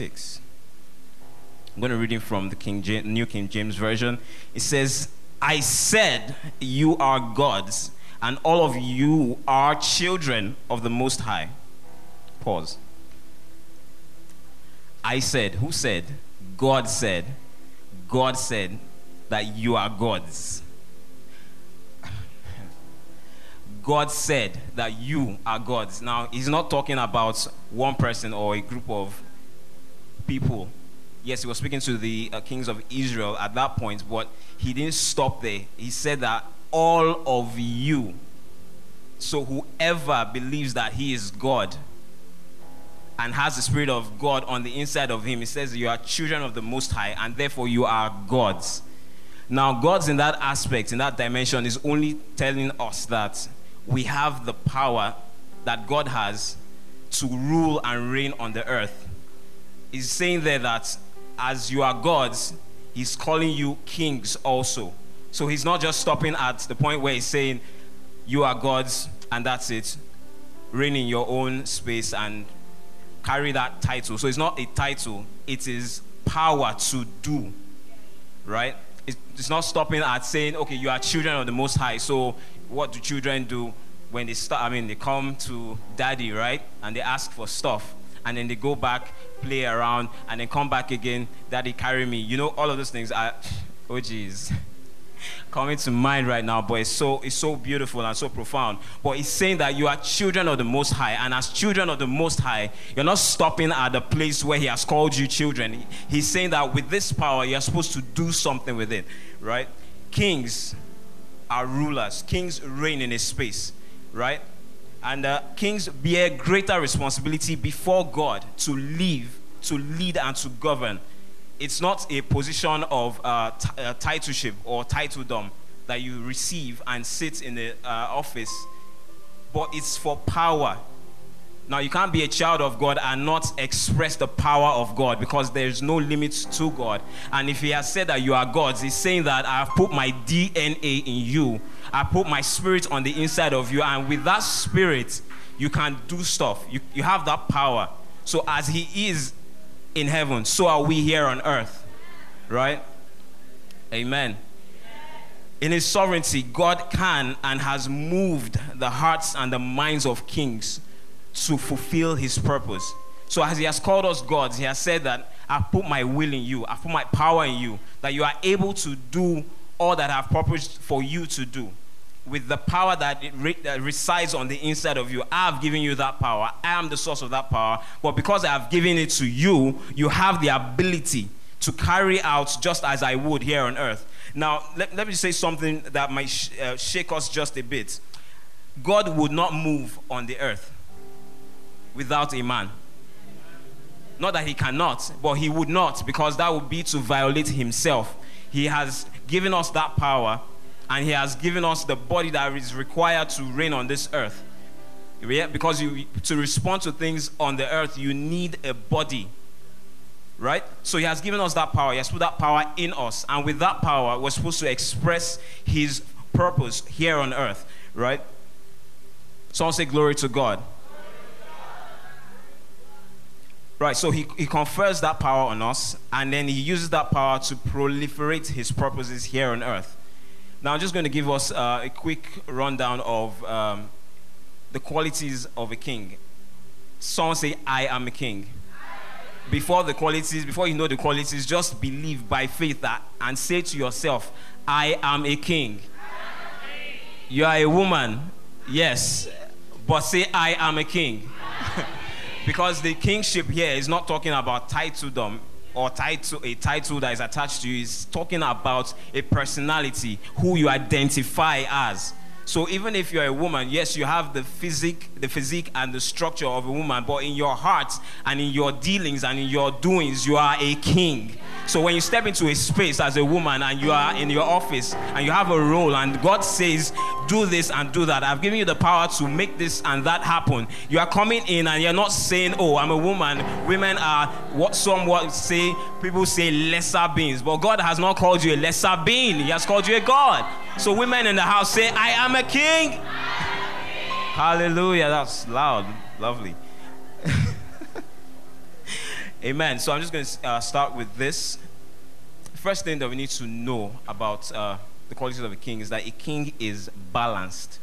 82, verse 6. I'm going to read it from the King James, New King James Version. It says, I said, You are gods, and all of you are children of the Most High. Pause. I said, Who said? God said. God said that you are gods. God said that you are gods. Now, he's not talking about one person or a group of people. Yes, he was speaking to the uh, kings of Israel at that point, but he didn't stop there. He said that all of you, so whoever believes that he is God and has the Spirit of God on the inside of him, he says you are children of the Most High, and therefore you are gods. Now, God's in that aspect, in that dimension, is only telling us that we have the power that God has to rule and reign on the earth. He's saying there that as you are gods, He's calling you kings also. So He's not just stopping at the point where He's saying, You are gods, and that's it. Reign in your own space and carry that title. So it's not a title, it is power to do. Right? It's not stopping at saying, okay, you are children of the Most High. So what do children do when they start? I mean, they come to daddy, right? And they ask for stuff. And then they go back, play around, and then come back again. Daddy, carry me. You know, all of those things are, oh, jeez coming to mind right now, but it's so it's so beautiful and so profound. But he's saying that you are children of the Most High, and as children of the Most High, you're not stopping at the place where He has called you children. He's saying that with this power, you're supposed to do something with it, right? Kings are rulers. Kings reign in a space, right? And uh, kings bear greater responsibility before God to live, to lead, and to govern it's not a position of uh, t- uh, titleship or titledom that you receive and sit in the uh, office, but it's for power. Now, you can't be a child of God and not express the power of God because there's no limit to God. And if He has said that you are God's, He's saying that I have put my DNA in you, I put my spirit on the inside of you, and with that spirit, you can do stuff. You, you have that power. So, as He is in heaven, so are we here on earth. Right? Amen. In his sovereignty, God can and has moved the hearts and the minds of kings to fulfill his purpose. So, as he has called us gods, he has said that I put my will in you, I put my power in you, that you are able to do all that I've purposed for you to do with the power that, re- that, resides on the inside of you. I have given you that power. I am the source of that power. But because I have given it to you, you have the ability to carry out just as I would here on earth. Now, let, let me say something that might sh- uh, shake us just a bit. God would not move on the earth without a man. Not that he cannot, but he would not, because that would be to violate himself. He has given us that power and He has given us the body that is required to reign on this earth. Because you, to respond to things on the earth, you need a body. Right? So He has given us that power. He has put that power in us. And with that power, we're supposed to express His purpose here on earth. Right? Someone say, Glory to God. Right, so he, he confers that power on us, and then he uses that power to proliferate his purposes here on earth. Now, I'm just going to give us uh, a quick rundown of um, the qualities of a king. Someone say, I am a king. Before the qualities, before you know the qualities, just believe by faith that and say to yourself, I am a king. You are a woman, yes, but say, I am a king. because the kingship here is not talking about titledom, or title, a title that is attached to you is talking about a personality who you identify as. So even if you're a woman, yes, you have the physique, the physique and the structure of a woman, but in your heart and in your dealings and in your doings, you are a king. So when you step into a space as a woman and you are in your office and you have a role and God says, do this and do that. I've given you the power to make this and that happen. You are coming in and you're not saying, "Oh, I'm a woman." Women are what some what say people say lesser beings, but God has not called you a lesser being. He has called you a God. So women in the house say, "I am a king." Hallelujah. That's loud. Lovely. Amen. So I'm just going to uh, start with this. First thing that we need to know about uh, the qualities of a king is that a king is balanced.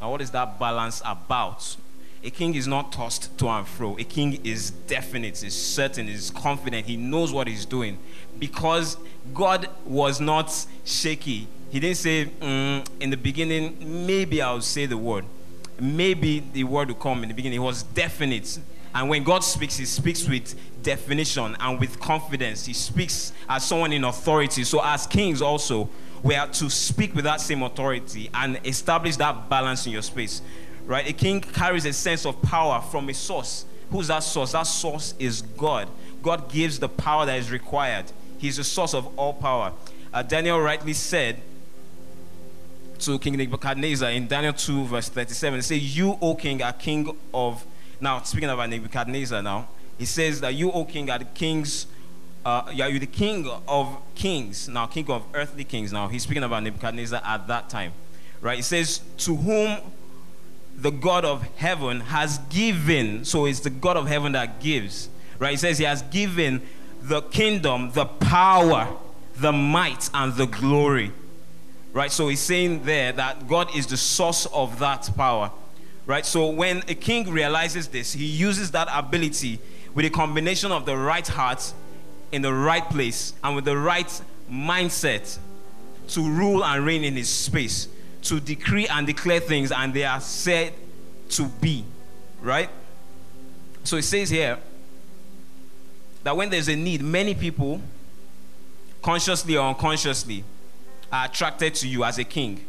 Now, what is that balance about? A king is not tossed to and fro. A king is definite, is certain, is confident. He knows what he's doing because God was not shaky. He didn't say, mm, in the beginning, maybe I'll say the word. Maybe the word will come in the beginning. He was definite. And when God speaks, He speaks with definition and with confidence. He speaks as someone in authority. So, as kings, also, we are to speak with that same authority and establish that balance in your space. Right? A king carries a sense of power from a source. Who's that source? That source is God. God gives the power that is required. He's the source of all power. Uh, Daniel rightly said to King Nebuchadnezzar in Daniel 2, verse 37, it says, You, O king, are king of now, speaking about Nebuchadnezzar now, he says that you, O king, are the kings, uh, yeah, you're the king of kings, now, king of earthly kings. Now, he's speaking about Nebuchadnezzar at that time, right? He says, To whom the God of heaven has given, so it's the God of heaven that gives, right? He says, He has given the kingdom, the power, the might, and the glory, right? So he's saying there that God is the source of that power Right? So when a king realizes this, he uses that ability with a combination of the right heart in the right place and with the right mindset to rule and reign in his space, to decree and declare things, and they are said to be. Right? So it says here that when there's a need, many people, consciously or unconsciously, are attracted to you as a king.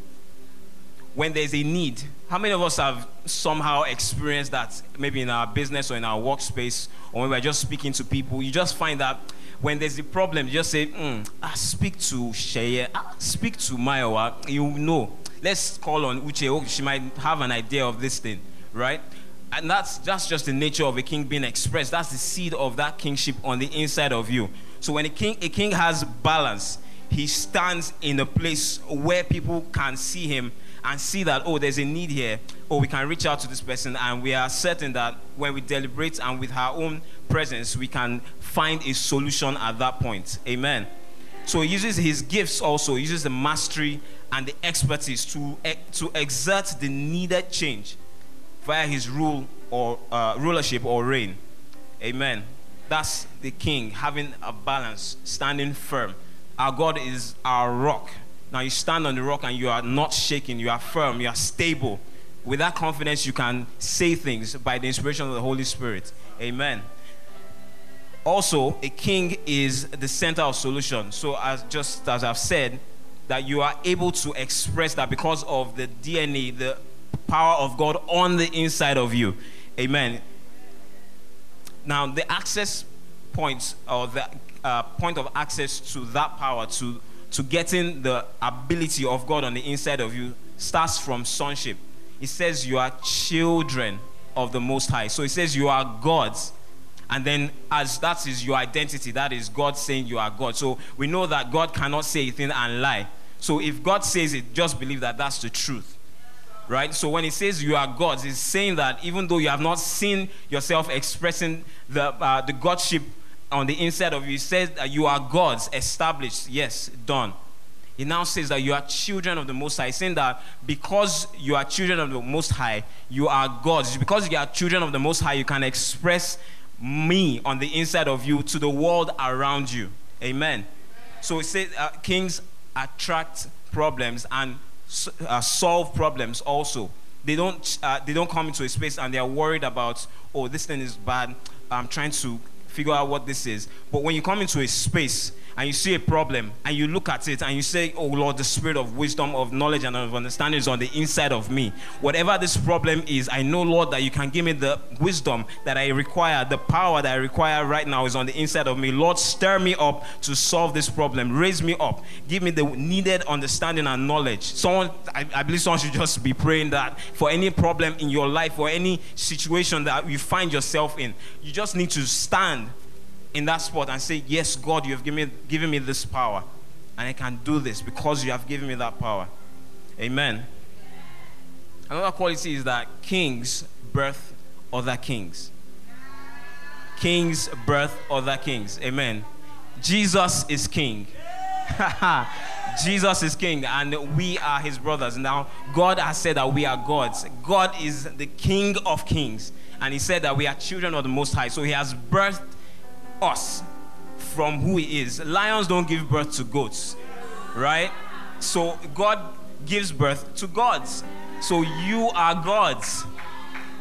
When there's a need, how many of us have somehow experienced that maybe in our business or in our workspace or when we're just speaking to people? You just find that when there's a problem, you just say, mm, ah, speak to Sheye, ah, speak to Mayowa. You know, let's call on Uche. She might have an idea of this thing, right? And that's, that's just the nature of a king being expressed. That's the seed of that kingship on the inside of you. So when a king, a king has balance, he stands in a place where people can see him and see that, oh, there's a need here, or we can reach out to this person, and we are certain that when we deliberate and with our own presence, we can find a solution at that point. Amen. So he uses his gifts also, he uses the mastery and the expertise to, to exert the needed change via his rule or uh, rulership or reign. Amen. That's the king having a balance, standing firm. Our God is our rock. Now you stand on the rock and you are not shaking, you are firm, you are stable. With that confidence, you can say things by the inspiration of the Holy Spirit. Amen. Also, a king is the center of solution. So, as just as I've said, that you are able to express that because of the DNA, the power of God on the inside of you. Amen. Now, the access points or the uh, point of access to that power, to to getting the ability of God on the inside of you starts from sonship. It says you are children of the Most High. So it says you are God's. And then, as that is your identity, that is God saying you are God. So we know that God cannot say a thing and lie. So if God says it, just believe that that's the truth. Right? So when He says you are God's, He's saying that even though you have not seen yourself expressing the, uh, the Godship on the inside of you says that you are God's established. Yes, done. He now says that you are children of the Most High, saying that because you are children of the Most High, you are God's. Because you are children of the Most High, you can express me on the inside of you to the world around you. Amen. So it says uh, kings attract problems and uh, solve problems also. They don't, uh, they don't come into a space and they are worried about, oh, this thing is bad. I'm trying to figure out what this is. But when you come into a space and you see a problem and you look at it and you say, Oh Lord, the spirit of wisdom, of knowledge, and of understanding is on the inside of me. Whatever this problem is, I know, Lord, that you can give me the wisdom that I require, the power that I require right now is on the inside of me. Lord, stir me up to solve this problem. Raise me up. Give me the needed understanding and knowledge. Someone, I, I believe someone should just be praying that for any problem in your life or any situation that you find yourself in, you just need to stand in that spot and say, Yes, God, you have given me, given me this power. And I can do this because you have given me that power. Amen. Another quality is that kings birth other kings. Kings birth other kings. Amen. Jesus is king. Jesus is king and we are his brothers. Now, God has said that we are gods. God is the king of kings. And he said that we are children of the Most High. So he has birthed us from who he is. Lions don't give birth to goats, right? So God gives birth to gods. So you are gods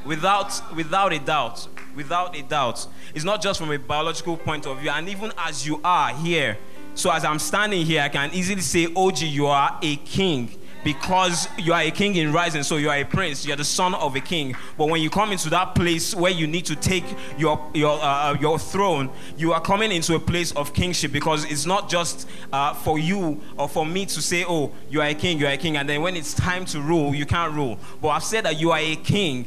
without without a doubt. Without a doubt. It's not just from a biological point of view, and even as you are here. So as I'm standing here, I can easily say, OG, you are a king because you are a king in rising, so you are a prince, you are the son of a king. But when you come into that place where you need to take your your uh, uh, your throne, you are coming into a place of kingship because it's not just uh, for you or for me to say, "Oh, you are a king, you are a king," and then when it's time to rule, you can't rule. But I've said that you are a king,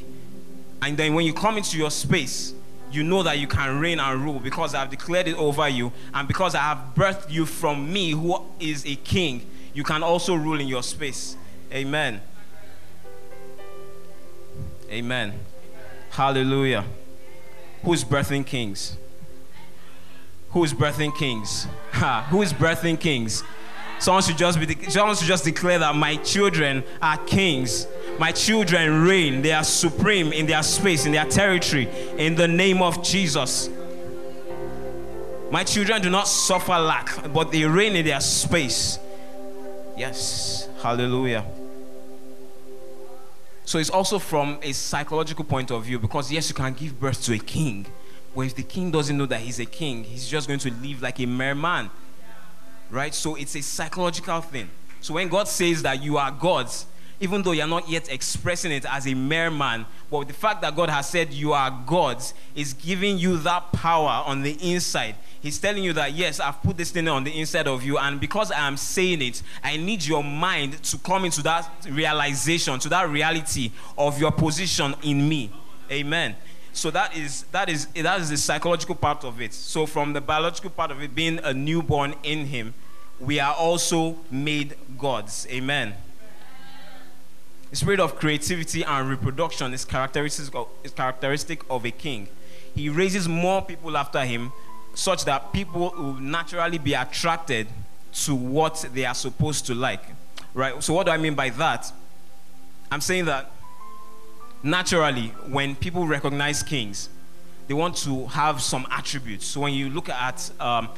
and then when you come into your space, you know that you can reign and rule because I've declared it over you, and because I have birthed you from me, who is a king you can also rule in your space. Amen. Amen. Hallelujah. Who is birthing kings? Who is birthing kings? Ha, who is birthing kings? Someone should just be someone should just declare that my children are kings. My children reign. They are supreme in their space, in their territory, in the name of Jesus. My children do not suffer lack, but they reign in their space. Yes. Hallelujah. So it's also from a psychological point of view because, yes, you can give birth to a king. But if the king doesn't know that he's a king, he's just going to live like a mere man. Right? So it's a psychological thing. So when God says that you are God's, even though you're not yet expressing it as a mere man, but the fact that God has said you are God's is giving you that power on the inside He's telling you that, yes, I've put this thing on the inside of you, and because I am saying it, I need your mind to come into that realization, to that reality of your position in me. Amen. So that is that is that is the psychological part of it. So from the biological part of it being a newborn in him, we are also made gods. Amen. The spirit of creativity and reproduction is characteristic of, is characteristic of a king. He raises more people after him such that people will naturally be attracted to what they are supposed to like. Right? So, what do I mean by that? I'm saying that naturally, when people recognize kings, they want to have some attributes. So, when you look at um,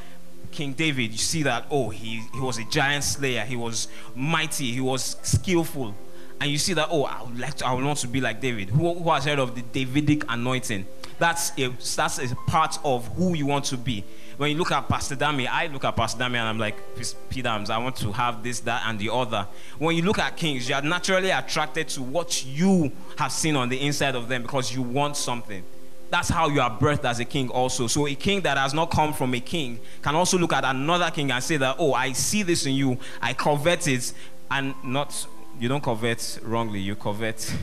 King David, you see that, oh, he, he was a giant slayer, he was mighty, he was skillful. And you see that, oh, I would like to, I would want to be like David. Who, who has heard of the Davidic anointing? That's a, that's a part of who you want to be. When you look at Pastor Dami, I look at Pastor Dami and I'm like, P. Dams, I want to have this, that, and the other. When you look at kings, you are naturally attracted to what you have seen on the inside of them because you want something. That's how you are birthed as a king, also. So, a king that has not come from a king can also look at another king and say that, oh, I see this in you, I covet it, and not, you don't covet wrongly, you covet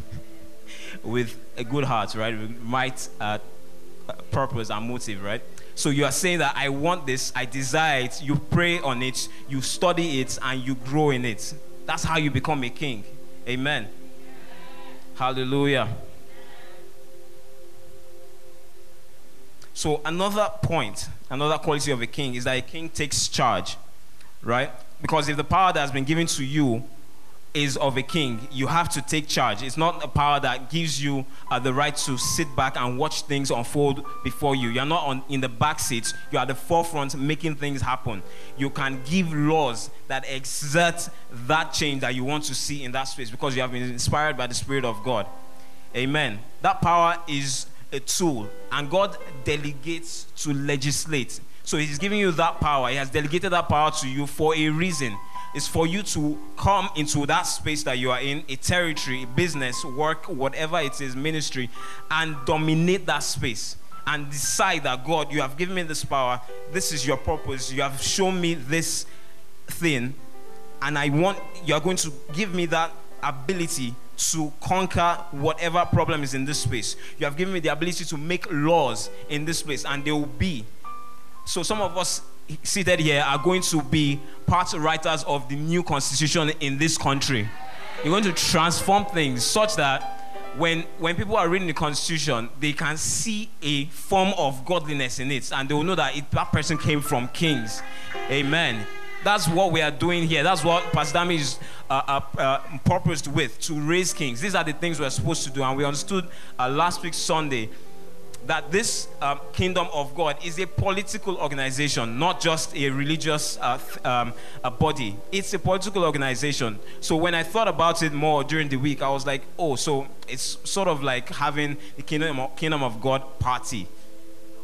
with a good heart, right? With right uh, purpose and motive, right? So you are saying that I want this, I desire it, you pray on it, you study it, and you grow in it. That's how you become a king. Amen. Hallelujah. So another point, another quality of a king is that a king takes charge, right? Because if the power that has been given to you is of a king. You have to take charge. It's not a power that gives you uh, the right to sit back and watch things unfold before you. You're not on, in the back seat. You are at the forefront making things happen. You can give laws that exert that change that you want to see in that space because you have been inspired by the Spirit of God. Amen. That power is a tool, and God delegates to legislate. So he's giving you that power. He has delegated that power to you for a reason. It's for you to come into that space that you are in, a territory, business, work, whatever it is, ministry, and dominate that space and decide that God, you have given me this power. This is your purpose. You have shown me this thing, and I want you are going to give me that ability to conquer whatever problem is in this space. You have given me the ability to make laws in this place, and they will be. So some of us seated here are going to be part writers of the new constitution in this country. You're going to transform things such that when when people are reading the constitution, they can see a form of godliness in it, and they will know that it, that person came from kings. Amen. That's what we are doing here. That's what Pastor Dami is uh, uh, uh, purposed with to raise kings. These are the things we're supposed to do, and we understood uh, last week Sunday that this um, kingdom of God is a political organization, not just a religious uh, um, a body. It's a political organization. So when I thought about it more during the week, I was like, oh, so it's sort of like having the kingdom of, kingdom of God party,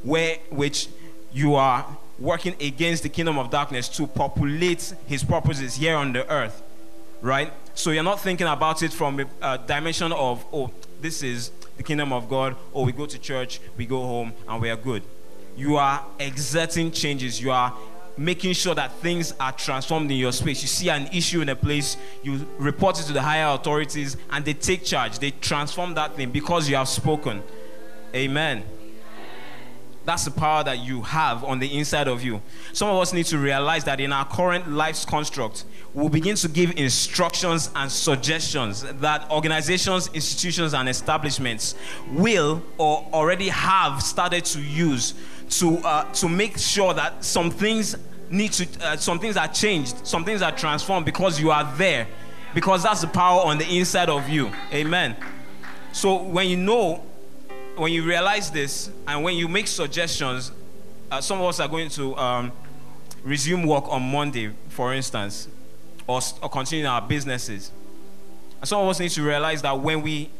where which you are working against the kingdom of darkness to populate His purposes here on the earth, right? So you're not thinking about it from a, a dimension of oh, this is the kingdom of God, or we go to church, we go home, and we are good. You are exerting changes. You are making sure that things are transformed in your space. You see an issue in a place, you report it to the higher authorities, and they take charge. They transform that thing because you have spoken. Amen. That's the power that you have on the inside of you. Some of us need to realize that in our current life's construct, we'll begin to give instructions and suggestions that organizations, institutions, and establishments will or already have started to use to, uh, to make sure that some things need to, uh, some things are changed, some things are transformed because you are there. Because that's the power on the inside of you. Amen. So when you know when you realize this and when you make suggestions, uh, some of us are going to um, resume work on Monday, for instance, or, or continue our businesses. And some of us need to realize that when we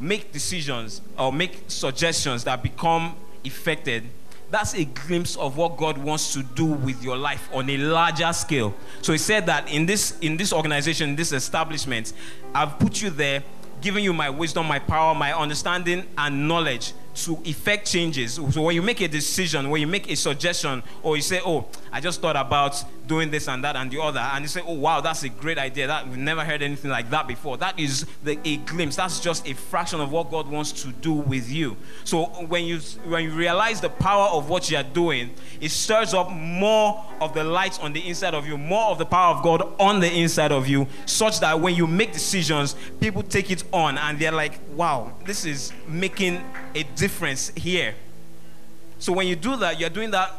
make decisions or make suggestions that become effected, that's a glimpse of what God wants to do with your life on a larger scale. So he said that in this in this organization, this establishment, I've put you there giving you my wisdom, my power, my understanding, and knowledge to effect changes. So when you make a decision, when you make a suggestion, or you say, "Oh, I just thought about doing this and that and the other," and you say, "Oh, wow, that's a great idea. That we've never heard anything like that before." That is the, a glimpse. That's just a fraction of what God wants to do with you. So when you when you realize the power of what you are doing, it stirs up more of the light on the inside of you, more of the power of God on the inside of you, such that when you make decisions, people take it on and they're like, "Wow, this is making a difference here." So when you do that, you're doing that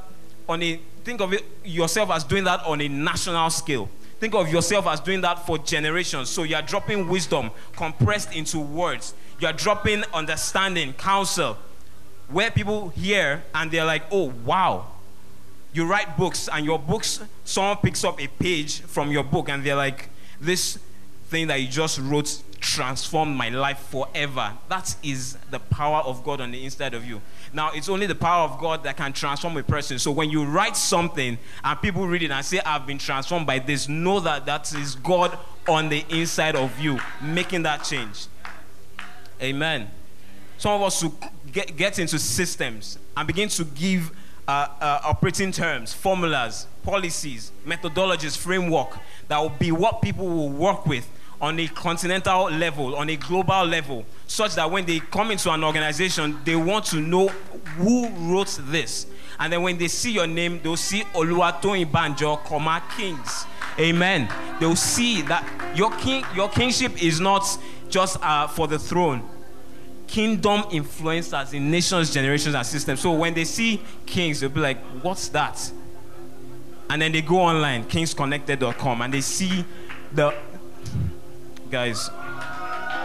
on a think of it yourself as doing that on a national scale. Think of yourself as doing that for generations. So you're dropping wisdom compressed into words. You're dropping understanding, counsel, where people hear and they're like, oh, wow. You write books, and your books, someone picks up a page from your book and they're like, this thing that you just wrote transformed my life forever. That is the power of God on the inside of you. Now, it's only the power of God that can transform a person. So when you write something and people read it and say, I've been transformed by this, know that that is God on the inside of you making that change. Amen. Some of us should get, get into systems and begin to give uh, uh, operating terms, formulas, policies, methodologies, framework that will be what people will work with on a continental level, on a global level, such that when they come into an organization, they want to know who wrote this. And then when they see your name, they'll see Oluwatoyin Banjo, comma Kings. Amen. They'll see that your king, your kingship is not just uh, for the throne. Kingdom influencers in nations, generations, and systems. So when they see kings, they'll be like, "What's that?" And then they go online, kingsconnected.com, and they see the guys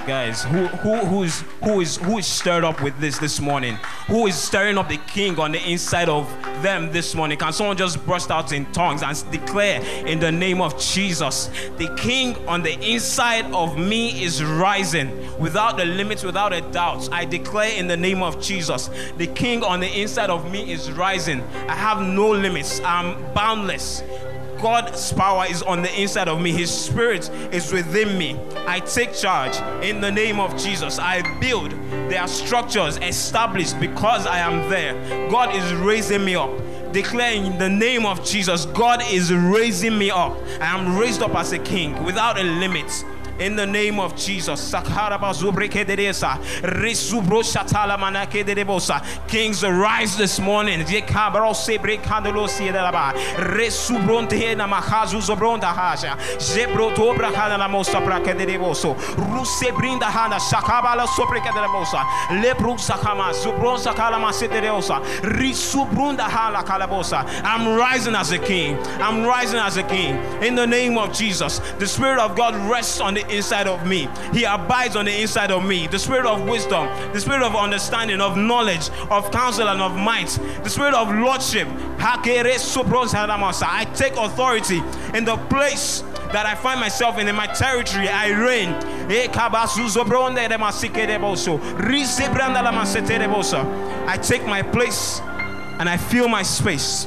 Guys, who, who, who's, who, is, who is stirred up with this this morning? Who is stirring up the king on the inside of them this morning? Can someone just burst out in tongues and declare in the name of Jesus? The king on the inside of me is rising without the limits, without a doubt. I declare in the name of Jesus, the king on the inside of me is rising. I have no limits, I'm boundless. God's power is on the inside of me. His spirit is within me. I take charge in the name of Jesus. I build. There are structures established because I am there. God is raising me up. Declaring in the name of Jesus, God is raising me up. I am raised up as a king without a limit in the name of Jesus. Kings arise this morning. I'm rising as a king. I'm rising as a king. In the name of Jesus. The Spirit of God rests on the inside of me. He abides on the inside of me. The Spirit of wisdom, the Spirit of understanding, of knowledge, of counsel, and of might. The Spirit of lordship. I take authority in the place that I find myself in, in my territory, I reign. I take my place and I feel my space.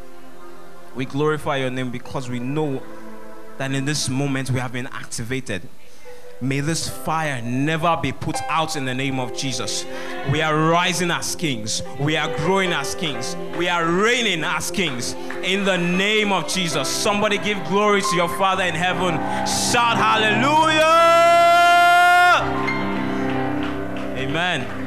We glorify your name because we know that in this moment we have been activated. May this fire never be put out in the name of Jesus. We are rising as kings. We are growing as kings. We are reigning as kings in the name of Jesus. Somebody give glory to your Father in heaven. Shout hallelujah. Amen.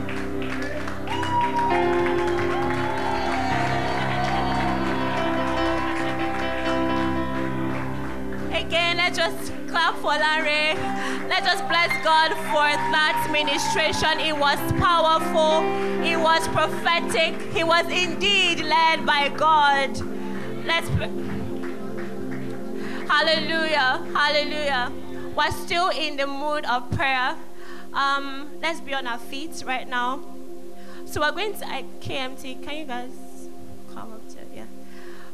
Let's just clap for Larry. Let's just bless God for that ministration. It was powerful, it was prophetic, he was indeed led by God. Let's Hallelujah. Hallelujah. We're still in the mood of prayer. Um, let's be on our feet right now. So we're going to KMT. Can you guys come up to yeah?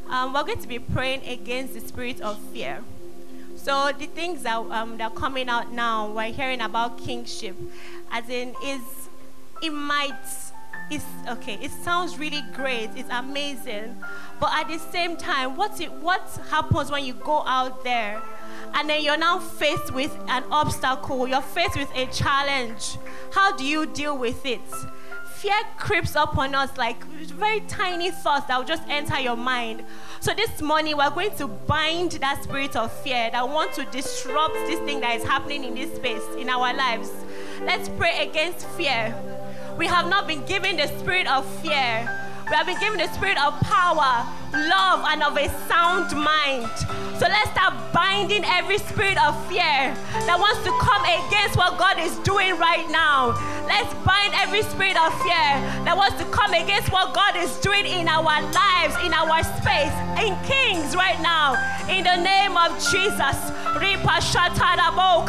Um, we're going to be praying against the spirit of fear. So the things that, um, that are coming out now, we're hearing about kingship, as in is it might it's okay it sounds really great it's amazing but at the same time what it, what happens when you go out there and then you're now faced with an obstacle you're faced with a challenge? How do you deal with it fear creeps up on us like very tiny thoughts that will just enter your mind. So this morning we're going to bind that spirit of fear that want to disrupt this thing that is happening in this space in our lives. Let's pray against fear. We have not been given the spirit of fear. We have been given the spirit of power, love, and of a sound mind. So let's start binding every spirit of fear that wants to come against what God is doing right now. Let's bind every spirit of fear that wants to come against what God is doing in our lives, in our space, in Kings right now. In the name of Jesus. Ripa shatarabo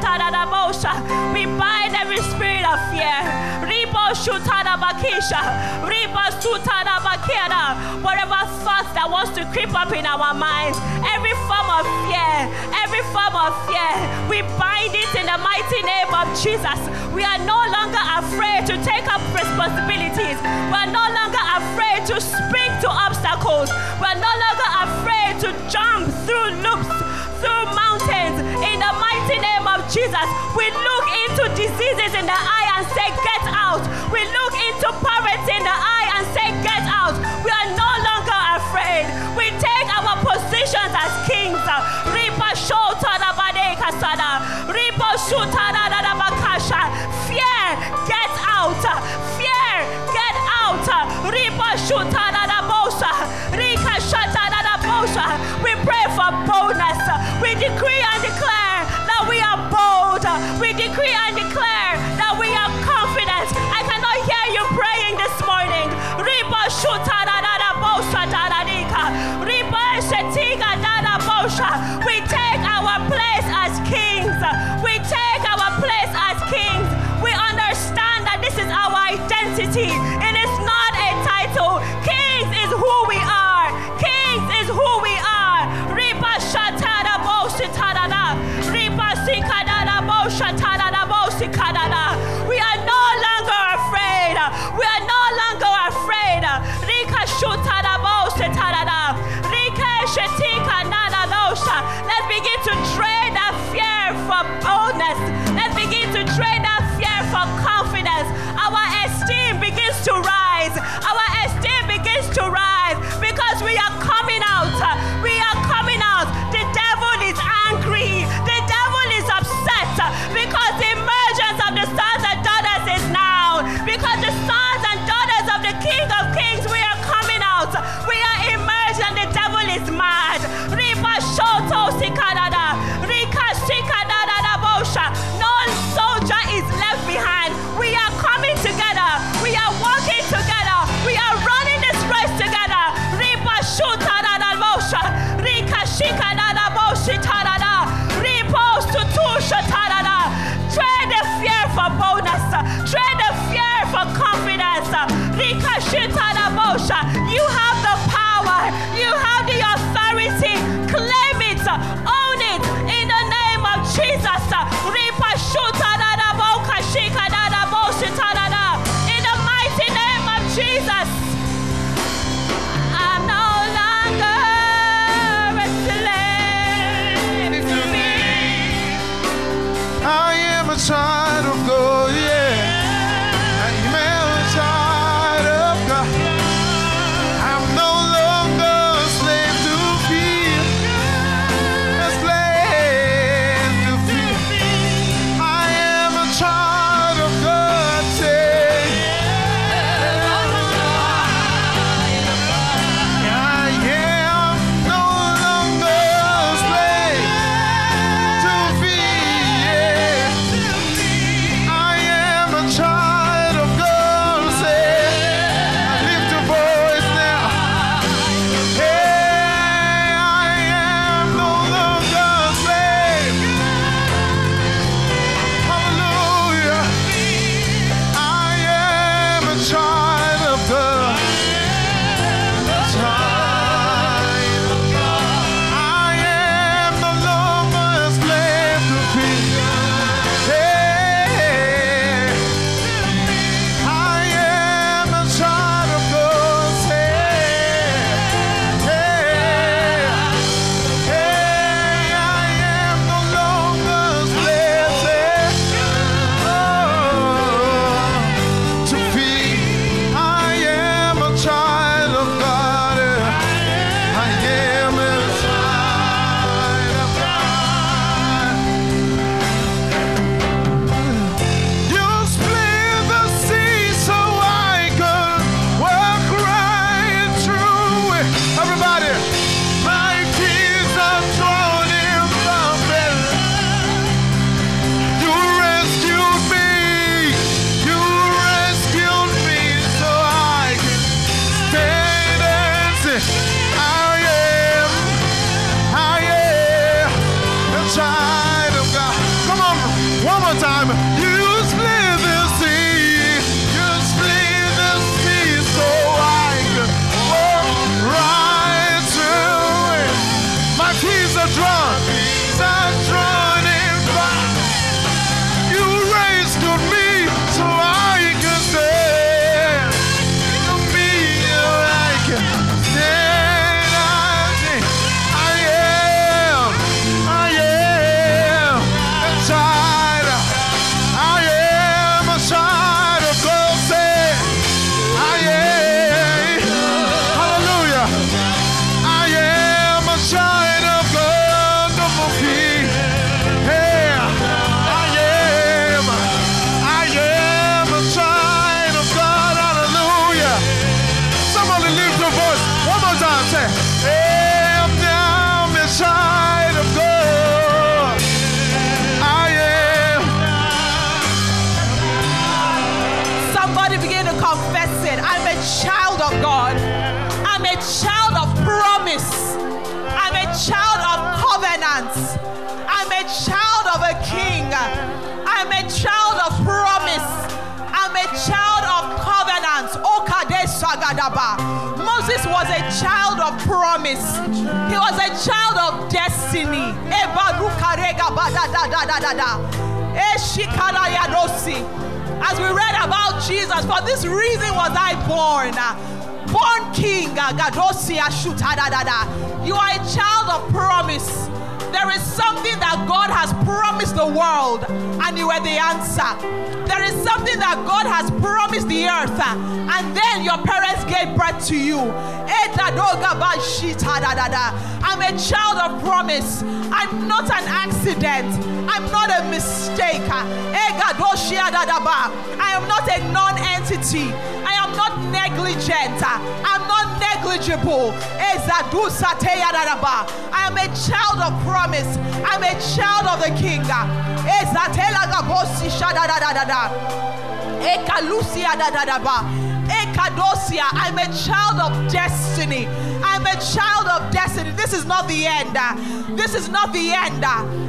tadadabosa. We bind every spirit of fear. Ripa shutarabakisha. Ripa sutarabakera. Whatever thoughts that wants to creep up in our minds, every form of fear, every form of fear, we bind it in the mighty name of Jesus. We are no longer afraid to take up responsibilities. We are no longer afraid to speak to obstacles. We are no longer afraid to jump through loops, through mountains. In the mighty name of Jesus, we look into diseases in the eye and say, Get out. We look into poverty in the eye and say, Get out. We are no longer afraid. We take our positions as kings. Reaper Shotana Bade Kasada. Reaper Shutana Nabakasha. Fear, get out. Fear, get out. Reaper Shutana Bosa. Rika Shatana Bosa. We pray for boldness. He was a child of destiny. As we read about Jesus, for this reason was I born. Born king. You are a child of promise. There is something that God has promised the world, and you were the answer. There is something that God has promised the earth, uh, and then your parents gave birth to you. I'm a child of promise. I'm not an accident. I'm not a mistake. Uh, eh, I am not a non entity. I am not negligent. I'm not negligible. I am a child of promise. I'm a child of the king. I'm a child of destiny. I'm a child of destiny. This is not the end. This is not the end.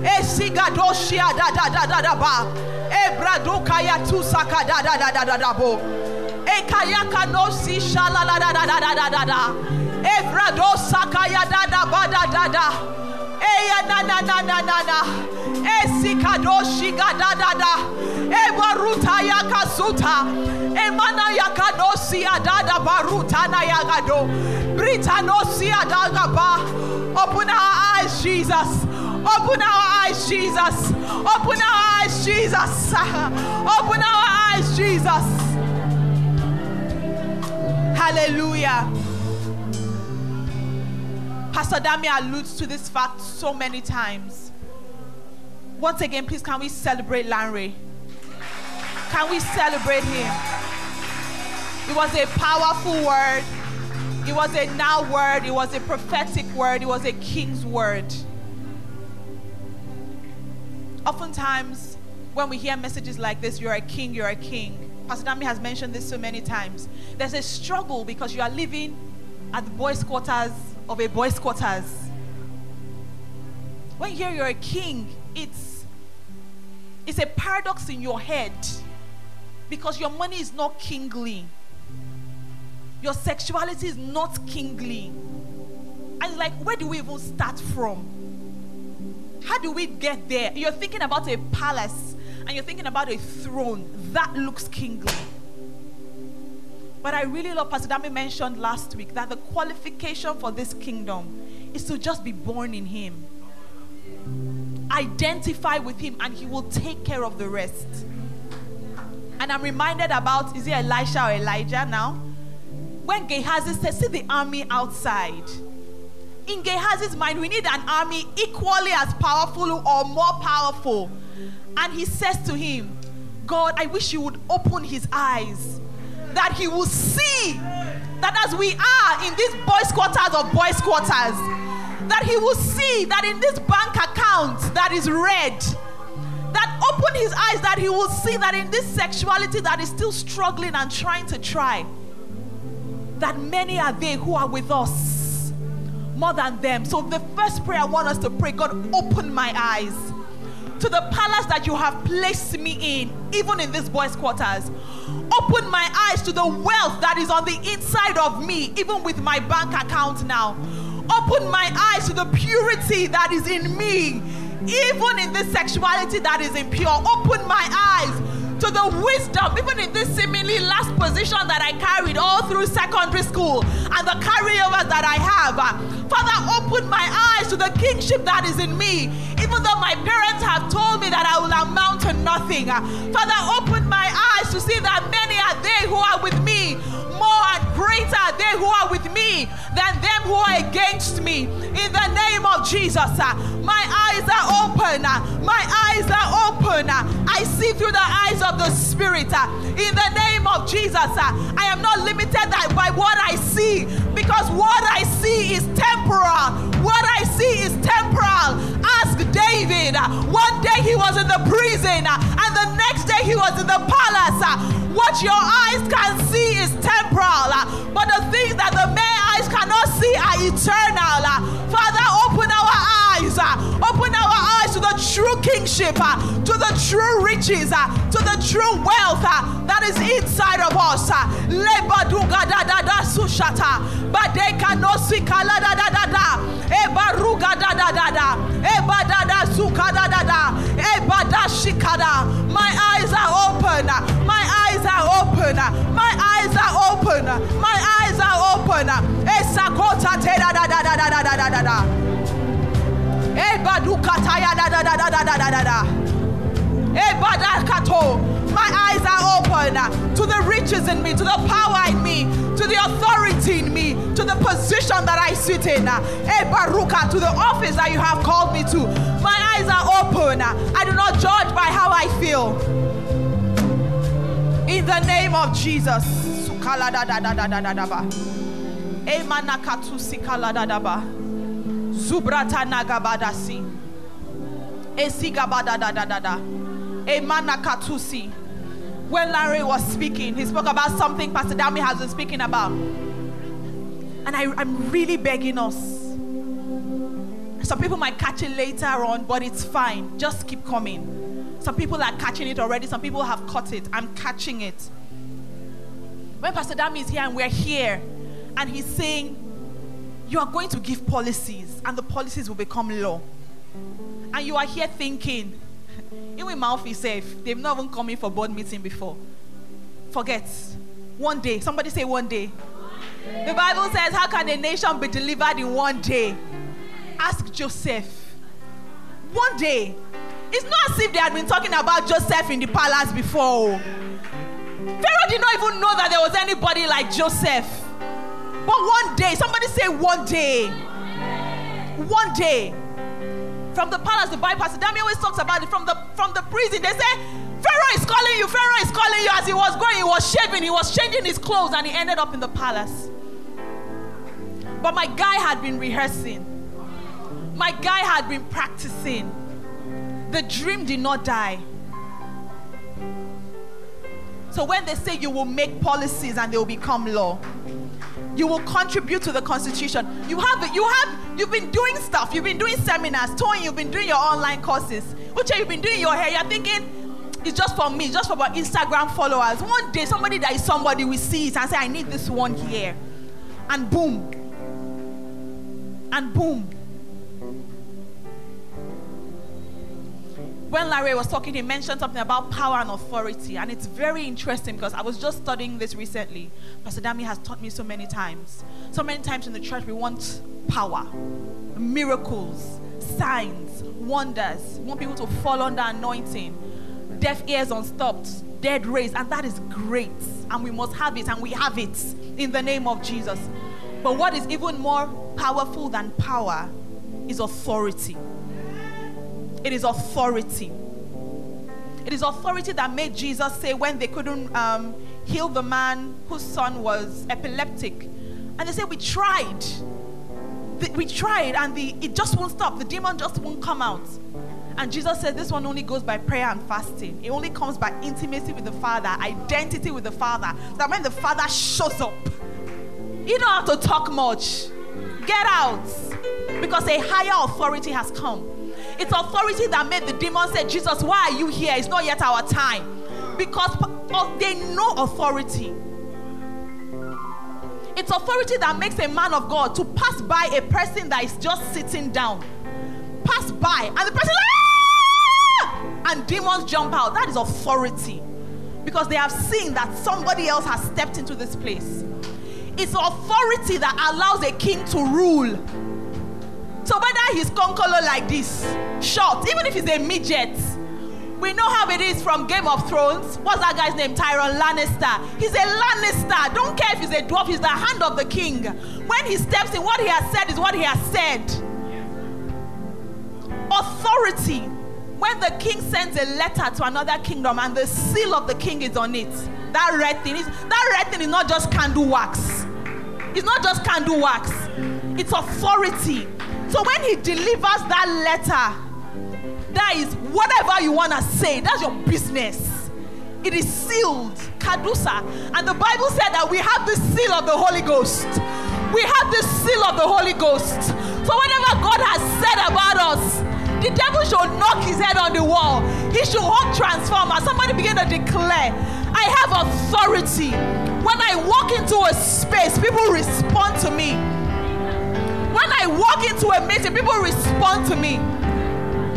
Esigadosia da da da da da ba. Ebradukaya tusaka da da da da da da bo. Ekayaka no si shala la da da da da da da da. Ebradosaka ya da da ba da da da. Eya na na na na na na. Esikadoshi ga da da da. Ebaruta yakasuta. Emana yakadosi adada baruta na yagado. Britanosi adagaba. Open our eyes, Jesus. Open our eyes, Jesus. Open our eyes, Jesus. Open our eyes, Jesus. Hallelujah. Pastor Dami alludes to this fact so many times. Once again, please, can we celebrate Lanre? Can we celebrate him? It was a powerful word. It was a now word. It was a prophetic word. It was a king's word. Oftentimes, when we hear messages like this, you're a king, you're a king. Pastor Dami has mentioned this so many times. There's a struggle because you are living at the boys' quarters of a boys' quarters. When hear you're a king, it's it's a paradox in your head because your money is not kingly. Your sexuality is not kingly. And like, where do we even start from? How do we get there? You're thinking about a palace and you're thinking about a throne. That looks kingly. But I really love Pastor Dami mentioned last week that the qualification for this kingdom is to just be born in Him. Identify with Him and He will take care of the rest. And I'm reminded about, is it Elisha or Elijah now? when Gehazi said, See the army outside. In Gehazi's mind, we need an army equally as powerful or more powerful. And he says to him, God, I wish you would open his eyes that he will see that as we are in these boys' quarters of boys' quarters, that he will see that in this bank account that is red, that open his eyes that he will see that in this sexuality that is still struggling and trying to try, that many are they who are with us more than them. So, the first prayer I want us to pray God, open my eyes to the palace that you have placed me in, even in this boys' quarters. Open my eyes to the wealth that is on the inside of me, even with my bank account now. Open my eyes to the purity that is in me, even in this sexuality that is impure. Open my eyes to the wisdom, even in this seemingly last position that I carried all through secondary school and the carryovers that I have. Father, open my eyes to the kingship that is in me, my parents have told me that I will amount to nothing. Father, open my eyes to see that many are they who are with me more and greater are they who are with me than them who are against me. In the name of Jesus, my eyes are open. My eyes are open. I see through the eyes of the Spirit. In the name of Jesus, I am not limited by what I see because what I see is temporal. What I see is temporal. Ask David. One day he was in the prison, and the next day he was in the palace. What your eyes can see is temporal, but the things that the mere eyes cannot see are eternal. Father, open our eyes. Open our eyes to the true kingship, uh, to the true riches, uh, to the true wealth uh, that is inside of us. uh. My eyes are open. My eyes are open. My eyes are open. My eyes are open. Esakota te da da da da da da da da da. Ebadukataya da da da da da da da da da. Ebadakato. My eyes are open uh, to the riches in me, to the power in me, to the authority in me, to the position that I sit in. uh, Ebaruka, to the office that you have called me to. My eyes are open. uh, I do not judge by how I feel. In the name of Jesus. Zubrata nagabadasi. Esigabada da da da da. Emanakatusi. When Larry was speaking, he spoke about something Pastor Dami has been speaking about. And I, I'm really begging us. Some people might catch it later on, but it's fine. Just keep coming. Some people are catching it already, some people have caught it. I'm catching it. When Pastor Dami is here and we're here, and he's saying, You are going to give policies, and the policies will become law. And you are here thinking, even mouth is safe. They've not even come in for board meeting before. Forget. One day. Somebody say one day. The Bible says, How can a nation be delivered in one day? Ask Joseph. One day. It's not as if they had been talking about Joseph in the palace before. Oh. Pharaoh did not even know that there was anybody like Joseph. But one day, somebody say one day. One day from the palace, the Pastor Dami always talks about it from the from the prison. They say, Pharaoh is calling you, Pharaoh is calling you. As he was going, he was shaving, he was changing his clothes, and he ended up in the palace. But my guy had been rehearsing. My guy had been practicing. The dream did not die. So when they say you will make policies and they will become law, you will contribute to the constitution. You have you have you've been doing stuff. You've been doing seminars, Tony. You've been doing your online courses. Uche, you've been doing your hair. You're thinking it's just for me, just for my Instagram followers. One day, somebody that is somebody will see it and say, "I need this one here," and boom, and boom. When Larry was talking, he mentioned something about power and authority, and it's very interesting because I was just studying this recently. Pastor Dami has taught me so many times. So many times in the church, we want power, miracles, signs, wonders. We want people to fall under anointing, deaf ears unstopped, dead raised, and that is great. And we must have it, and we have it in the name of Jesus. But what is even more powerful than power is authority. It is authority. It is authority that made Jesus say when they couldn't um, heal the man whose son was epileptic. And they said, We tried. We tried, and the, it just won't stop. The demon just won't come out. And Jesus said, This one only goes by prayer and fasting. It only comes by intimacy with the Father, identity with the Father. So that when the Father shows up, you don't have to talk much. Get out. Because a higher authority has come. It's authority that made the demon say, Jesus, why are you here? It's not yet our time. Because oh, they know authority. It's authority that makes a man of God to pass by a person that is just sitting down. Pass by, and the person, "Ah!" and demons jump out. That is authority. Because they have seen that somebody else has stepped into this place. It's authority that allows a king to rule. So whether he's concolo like this, short, even if he's a midget, we know how it is from Game of Thrones. What's that guy's name? Tyrion Lannister. He's a Lannister. Don't care if he's a dwarf, he's the hand of the king. When he steps in, what he has said is what he has said. Authority. When the king sends a letter to another kingdom and the seal of the king is on it, that red thing is that red thing is not just candle wax. It's not just candle wax. It's authority. So when he delivers that letter, that is whatever you want to say, that's your business. It is sealed, Kadusa. And the Bible said that we have the seal of the Holy Ghost. We have the seal of the Holy Ghost. So whatever God has said about us, the devil should knock his head on the wall. He should hold transformer. Somebody begin to declare, I have authority. When I walk into a space, people respond to me. When I walk into a meeting, people respond to me.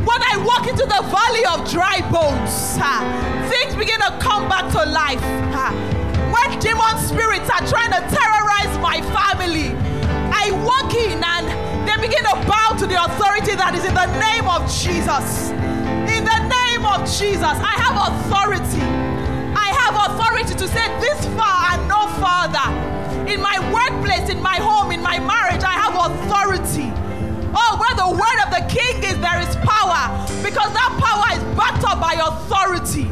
When I walk into the valley of dry bones, things begin to come back to life. When demon spirits are trying to terrorize my family, I walk in and they begin to bow to the authority that is in the name of Jesus. In the name of Jesus, I have authority. I have authority to say this far and no further. In my workplace, in my home, in my marriage, I have authority. Oh, where the word of the king is, there is power because that power is backed up by authority.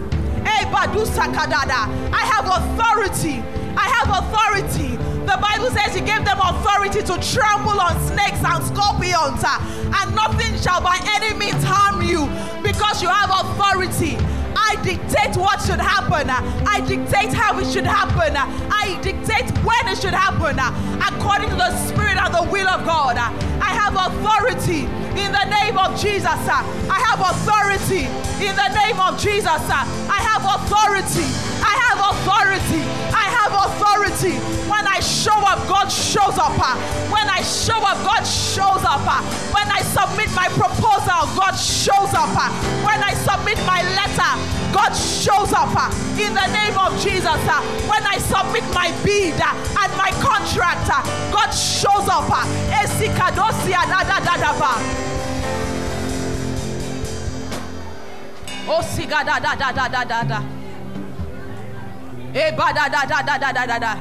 I have authority. I have authority. The Bible says he gave them authority to trample on snakes and scorpions, uh, and nothing shall by any means harm you because you have authority. I dictate what should happen. I dictate how it should happen. I dictate when it should happen according to the Spirit and the will of God. I have authority in the name of Jesus. I have authority in the name of Jesus. I have authority. I have authority. I have authority. When I show up, God shows up. uh. When I show up, God shows up. uh. When I submit my proposal, God shows up. uh. When I submit my letter, God shows up. In the name of Jesus. When I submit my bid and my contract, God shows up. uh. Esikadosia da da da da. Da da da Hey, ba da da da da da da da da,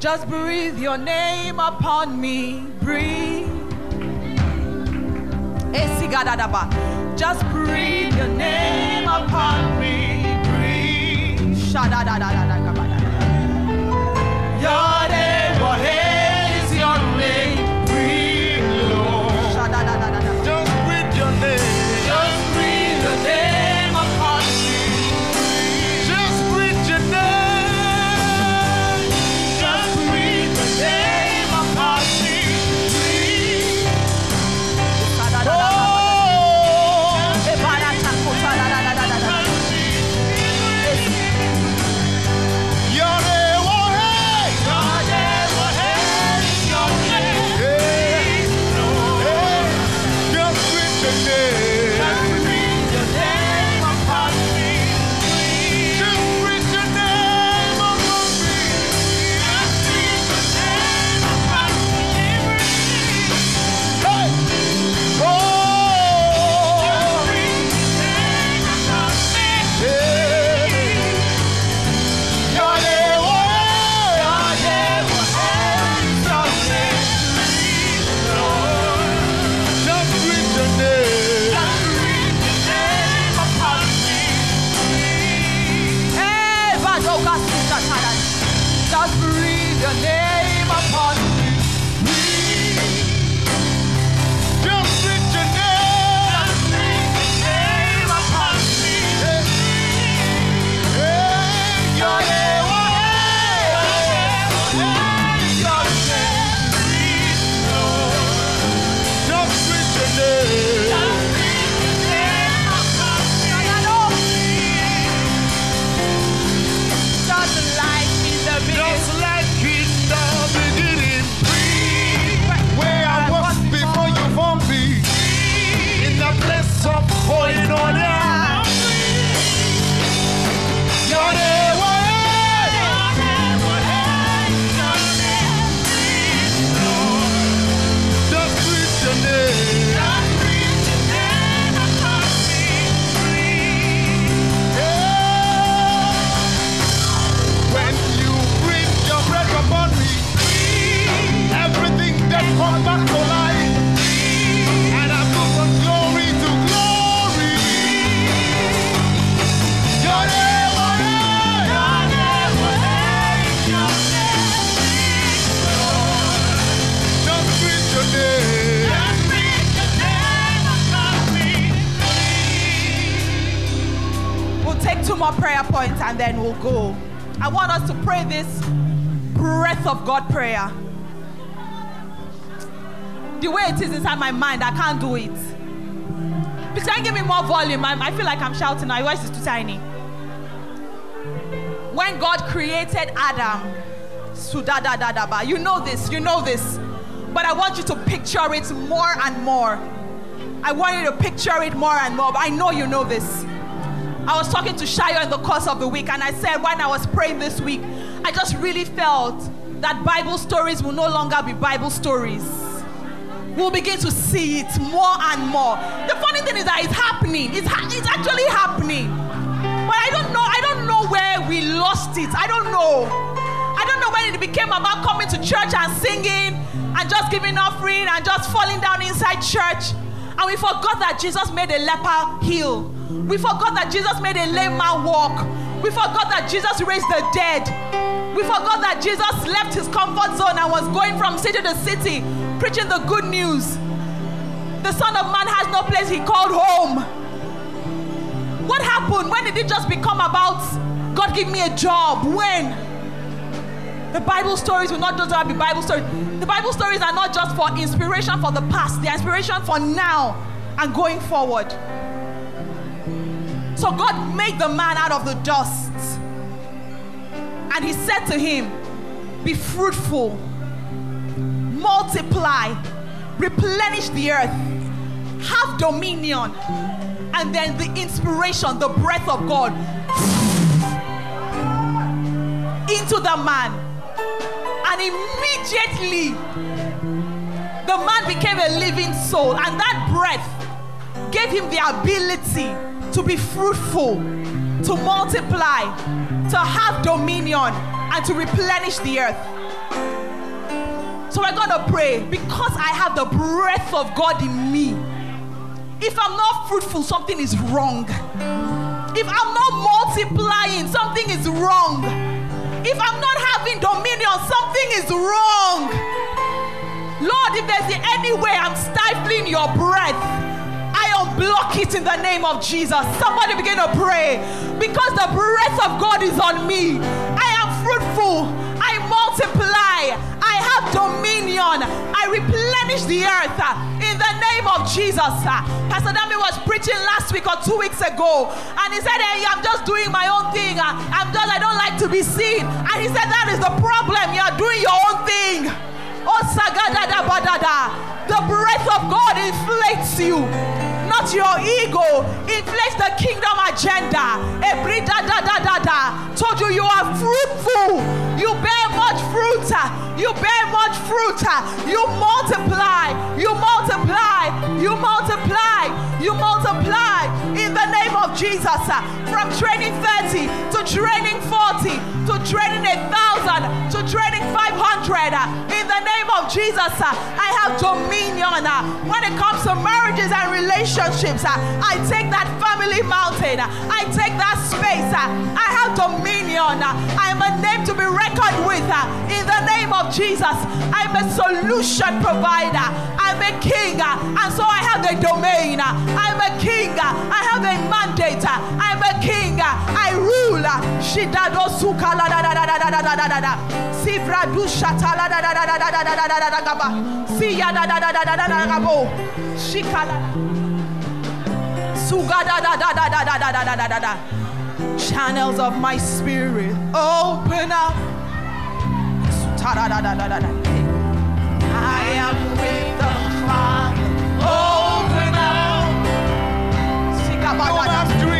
Just breathe your name upon me. Breathe. Hey, siga da da ba. Just breathe your name upon me. Breathe. Sha da da da da da ba da. Your name. Prayer. The way it is inside my mind, I can't do it. Please can you give me more volume? I, I feel like I'm shouting. My voice is too tiny. When God created Adam, you know this, you know this. But I want you to picture it more and more. I want you to picture it more and more. I know you know this. I was talking to Shayo in the course of the week, and I said when I was praying this week, I just really felt that Bible stories will no longer be Bible stories. We'll begin to see it more and more. The funny thing is that it's happening. It's, ha- it's actually happening. But I don't know. I don't know where we lost it. I don't know. I don't know when it became about coming to church and singing and just giving offering and just falling down inside church. And we forgot that Jesus made a leper heal. We forgot that Jesus made a lame man walk. We forgot that Jesus raised the dead. We forgot that Jesus left his comfort zone and was going from city to city preaching the good news. The Son of Man has no place he called home. What happened? When did it just become about God give me a job? When? The Bible stories will not just be Bible stories. The Bible stories are not just for inspiration for the past, they're inspiration for now and going forward. So God made the man out of the dust. And he said to him, Be fruitful, multiply, replenish the earth, have dominion. And then the inspiration, the breath of God into the man. And immediately the man became a living soul. And that breath gave him the ability to be fruitful, to multiply, to have dominion, and to replenish the earth. So we're going to pray because I have the breath of God in me. If I'm not fruitful, something is wrong. If I'm not multiplying, something is wrong. If I'm not having dominion, something is wrong. Lord, if there's any way I'm stifling your breath, I unblock it in the name of Jesus. Somebody begin to pray. Because the breath of God is on me. I am fruitful. I multiply. I have dominion. I replenish the earth uh, in the name of Jesus. Uh, Pastor Dami was preaching last week or two weeks ago, and he said, Hey, I'm just doing my own thing. Uh, I'm just, I don't like to be seen. And he said, That is the problem. You are doing your own thing. Oh, sagadada badada. The breath of God inflates you not your ego. Inflates the kingdom agenda. Ebrida da da da da. Told you you are fruitful. You bear much fruit. You bear much fruit. You multiply. You multiply. You multiply. You multiply in the name of Jesus. From training 30 to training 40 to training a thousand to training 500. In the name of Jesus, I have dominion. When it comes to marriages and relationships, I take that family mountain. I take that space. I have dominion. I am a name to be reckoned with. In the name of Jesus, I'm a solution provider. I'm a king, and so I have the domain. I'm a king. I have a mandate. I'm a king. I rule. Shidado suka la da da da da da da da da da. Sivra du shata la da da da da da da da da da da gaba. Siya da da da da da da da da da Channels of my spirit open up. I am with the Father. Open up. No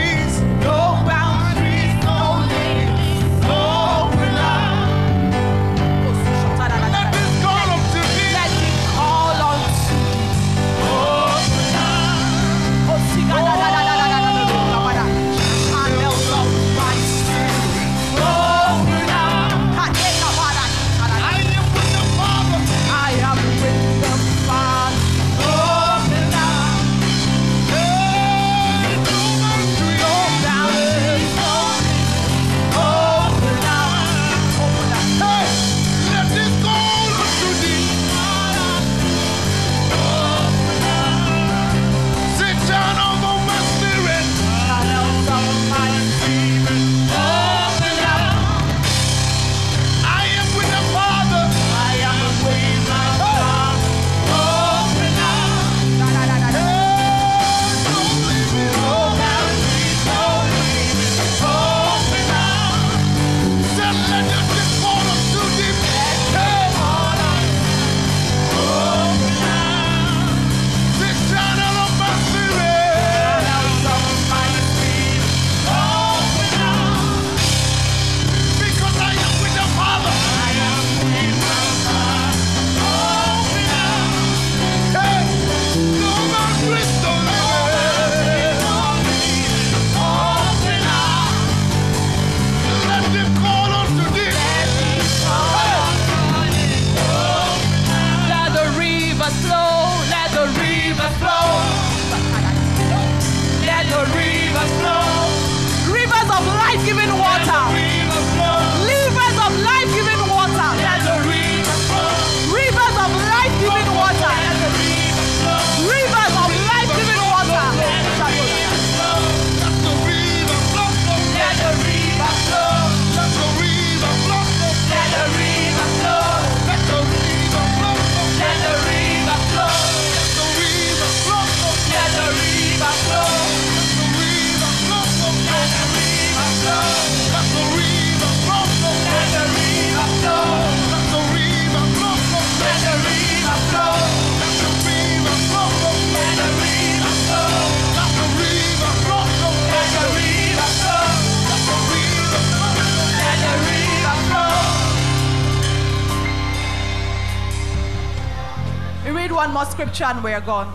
one more scripture and we're gone.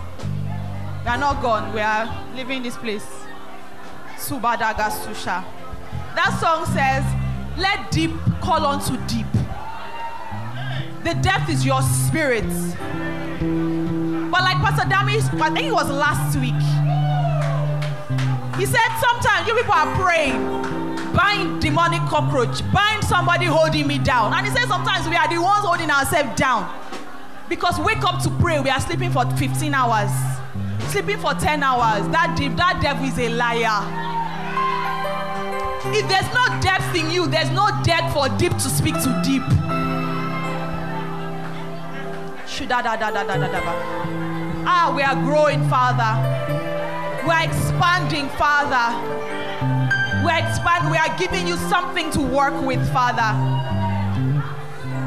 We are not gone. We are leaving this place. Subadaga Susha. That song says, Let deep call unto deep. The depth is your spirit. But like Pastor Damis, I think it was last week. He said sometimes you people are praying, bind demonic cockroach, bind somebody holding me down. And he said sometimes we are the ones holding ourselves down. Because wake up to pray, we are sleeping for 15 hours, sleeping for 10 hours. That deep, that devil is a liar. If there's no depth in you, there's no depth for deep to speak to deep. Ah, we are growing, Father. We are expanding, Father. We are expanding. We are giving you something to work with, Father.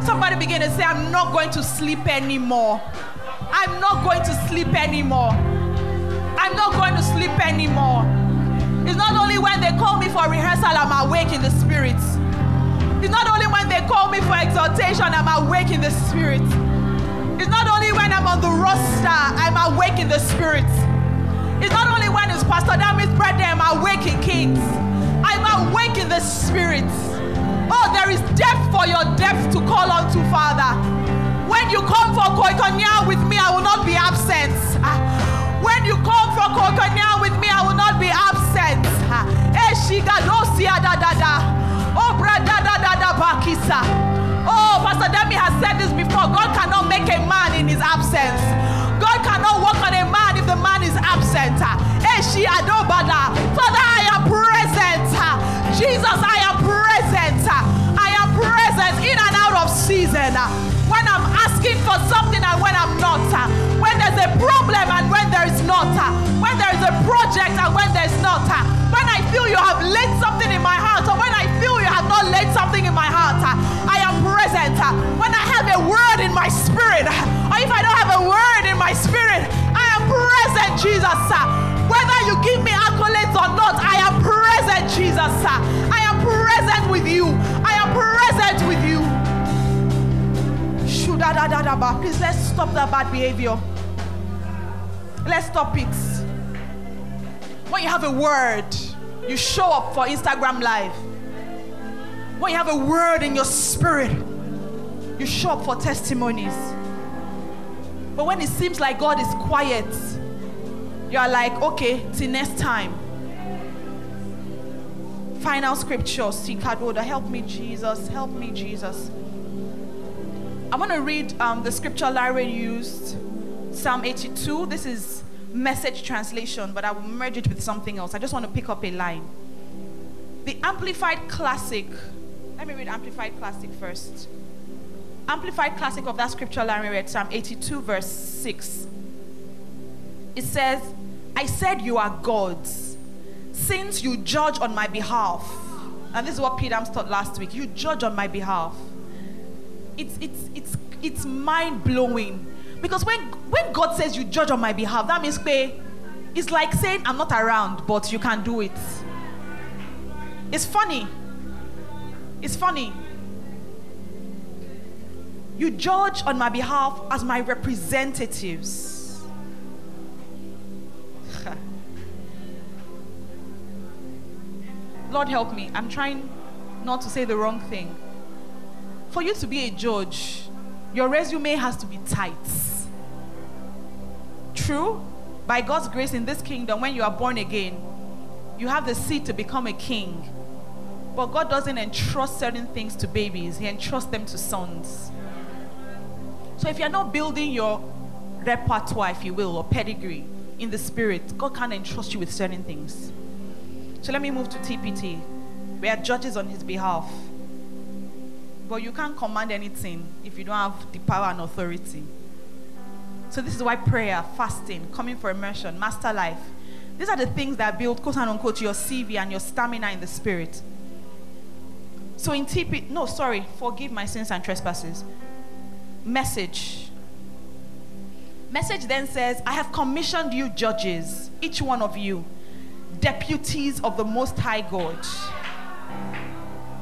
Somebody begin to say, I'm not going to sleep anymore. I'm not going to sleep anymore. I'm not going to sleep anymore. It's not only when they call me for rehearsal, I'm awake in the spirit. It's not only when they call me for exaltation, I'm awake in the spirit. It's not only when I'm on the roster, I'm awake in the spirit. It's not only when it's Pastor Damit's birthday, I'm awake in Kings. I'm awake in the spirit. Oh, there is depth for your depth to call on to, Father. When you come for koinonia with me, I will not be absent. When you come for koinonia with me, I will not be absent. Eh, shigadosia da da da. Oh, da da bakisa. Oh, Pastor Demi has said this before. God cannot make a man in his absence. God cannot work on a man if the man is absent. Eh. Father, I am present. Jesus, I am present. Ah, I am present in and out of season. Ah, When I'm asking for something and when I'm not. Ah, When there's a problem and when there is not. When there is a project and when there's not. When I feel you have laid something in my heart or when I feel you have not laid something in my heart. I am present. When I have a word in my spirit or if I don't have a word in my spirit, I am present, Jesus. Whether you give me accolades or not, I am present, Jesus. Please let's stop that bad behavior. Let's stop it. When you have a word, you show up for Instagram Live. When you have a word in your spirit, you show up for testimonies. But when it seems like God is quiet, you are like, okay, till next time. Final scripture, Sikadoda. Help me, Jesus. Help me, Jesus. I want to read um, the scripture Larry used, Psalm 82. This is message translation, but I will merge it with something else. I just want to pick up a line. The Amplified Classic. Let me read Amplified Classic first. Amplified Classic of that scripture Larry read, Psalm 82, verse 6. It says, I said you are gods, since you judge on my behalf. And this is what Peter taught last week. You judge on my behalf. It's it's it's it's mind blowing. Because when when God says you judge on my behalf, that means pay. It's like saying I'm not around, but you can do it. It's funny. It's funny. You judge on my behalf as my representatives. Lord help me. I'm trying not to say the wrong thing. For you to be a judge, your resume has to be tight. True, by God's grace in this kingdom, when you are born again, you have the seed to become a king. But God doesn't entrust certain things to babies, He entrusts them to sons. So if you're not building your repertoire, if you will, or pedigree in the spirit, God can't entrust you with certain things. So let me move to TPT. We are judges on his behalf. But you can't command anything if you don't have the power and authority. So this is why prayer, fasting, coming for immersion, master life. These are the things that build, quote unquote, your CV and your stamina in the spirit. So in TP, no, sorry, forgive my sins and trespasses. Message. Message then says, I have commissioned you judges, each one of you, deputies of the Most High God.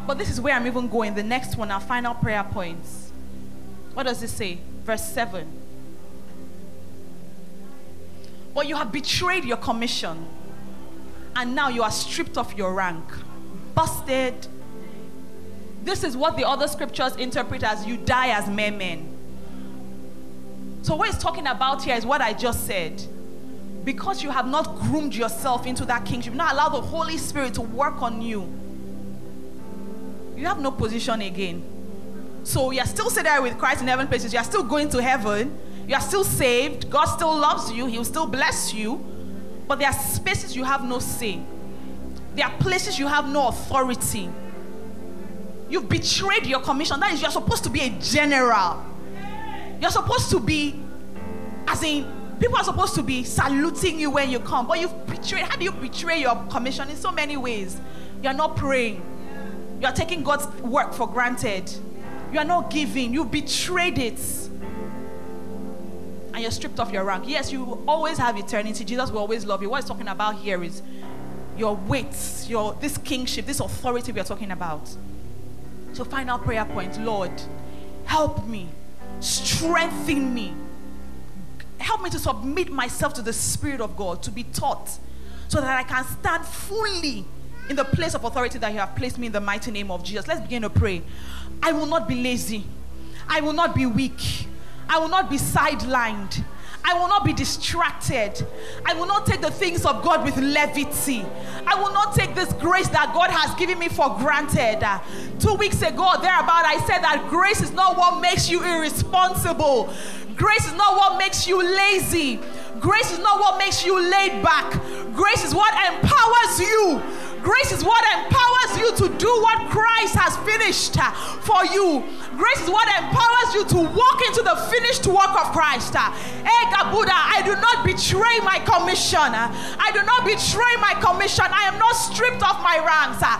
But this is where I'm even going. The next one, our final prayer points. What does it say? Verse 7. But you have betrayed your commission. And now you are stripped of your rank, busted. This is what the other scriptures interpret as you die as mere men. So, what he's talking about here is what I just said. Because you have not groomed yourself into that kingship, not allowed the Holy Spirit to work on you, you have no position again. So you're still sitting there with Christ in heaven places. You're still going to heaven. You're still saved. God still loves you. He'll still bless you. But there are spaces you have no say. There are places you have no authority. You've betrayed your commission. That is, you're supposed to be a general. You're supposed to be, as in, people are supposed to be saluting you when you come. But you've betrayed. How do you betray your commission? In so many ways. You're not praying. You're taking God's work for granted. You are not giving. You betrayed it. And you're stripped of your rank. Yes, you always have eternity. Jesus will always love you. What he's talking about here is your weight, your this kingship, this authority we are talking about. So, final prayer point Lord, help me, strengthen me, help me to submit myself to the Spirit of God, to be taught, so that I can stand fully in the place of authority that you have placed me in the mighty name of Jesus. Let's begin to pray. I will not be lazy. I will not be weak. I will not be sidelined. I will not be distracted. I will not take the things of God with levity. I will not take this grace that God has given me for granted. Uh, two weeks ago, thereabout, I said that grace is not what makes you irresponsible. Grace is not what makes you lazy. Grace is not what makes you laid back. Grace is what empowers you Grace is what empowers you to do what Christ has finished uh, for you. Grace is what empowers you to walk into the finished work of Christ. Uh. Ega Buddha, I do not betray my commission. Uh. I do not betray my commission. I am not stripped of my ranks. Uh.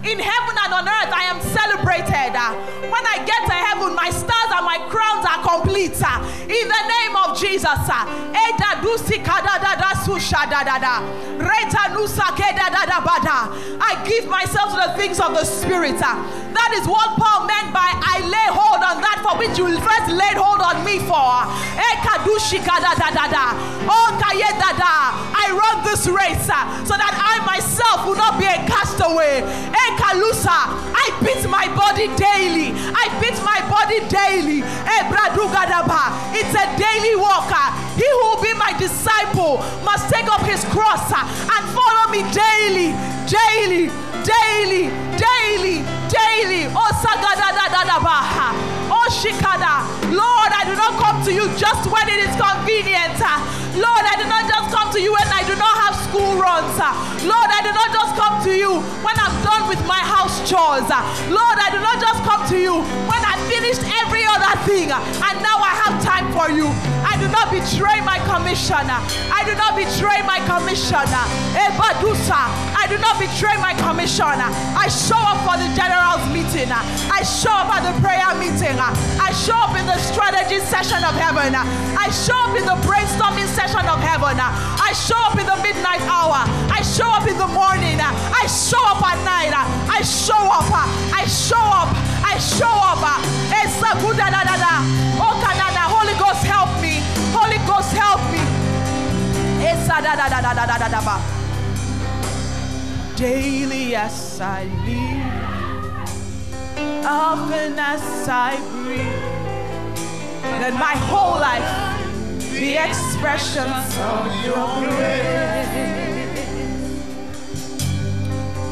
In heaven and on earth, I am celebrated. Uh, when I get to heaven, my stars and my crowns are complete. Uh, in the name of Jesus. I give myself to the things of the Spirit. Uh, That is what Paul meant by I lay hold on that for which you first laid hold on me for. Eh, oh, I run this race uh, so that I myself will not be a castaway. Eh, I beat my body daily. I beat my body daily. Eh, it's a daily walk. Uh. He who will be my disciple must take up his cross uh, and follow me daily, daily, daily, daily, daily. Oh, shikada. Lord, I do not come to you just when it is convenient. Lord, I do not just come to you when I do not have school runs. Lord, I do not just come to you when I'm done with my house chores. Lord, I do not just come to you when I've finished every other thing and now I have time for you. I do not betray my commissioner. I do not betray my commissioner. Ebadusa. Eh, I do not betray my commissioner. I show up for the general's meeting. I show up at the prayer meeting. I show up in the strategy session of heaven. I show up in the brainstorming session of heaven. I show up in the midnight hour. I show up in the morning. I show up at night. I show up. I show up. I show up. Oh, Canada, Holy Ghost, help me. Holy Ghost, help me. Daily as I live, often as I breathe, let my whole life be expressions of your grace.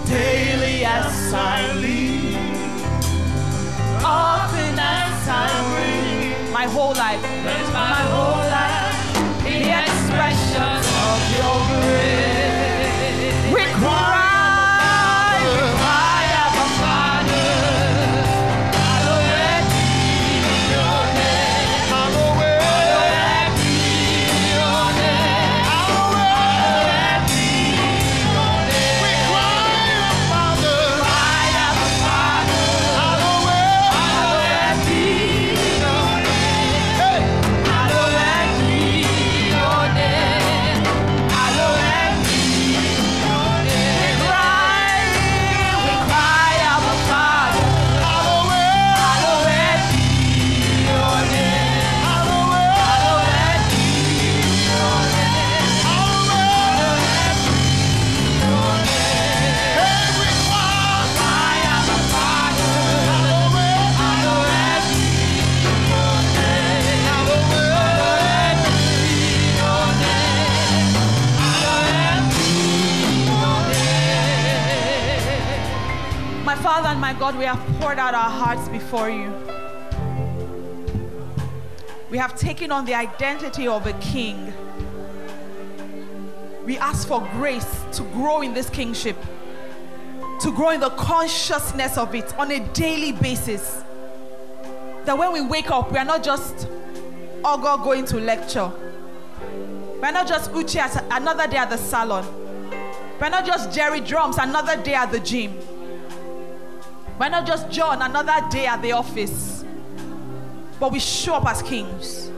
Daily as I live, often as I breathe, my whole life, let my whole life be expressions of your grace. We God, we have poured out our hearts before you. We have taken on the identity of a king. We ask for grace to grow in this kingship, to grow in the consciousness of it on a daily basis. That when we wake up, we are not just oh Ogo going to lecture. We're not just Uchi at another day at the salon. We're not just Jerry Drums another day at the gym. We're not just John another day at the office. But we show up as kings.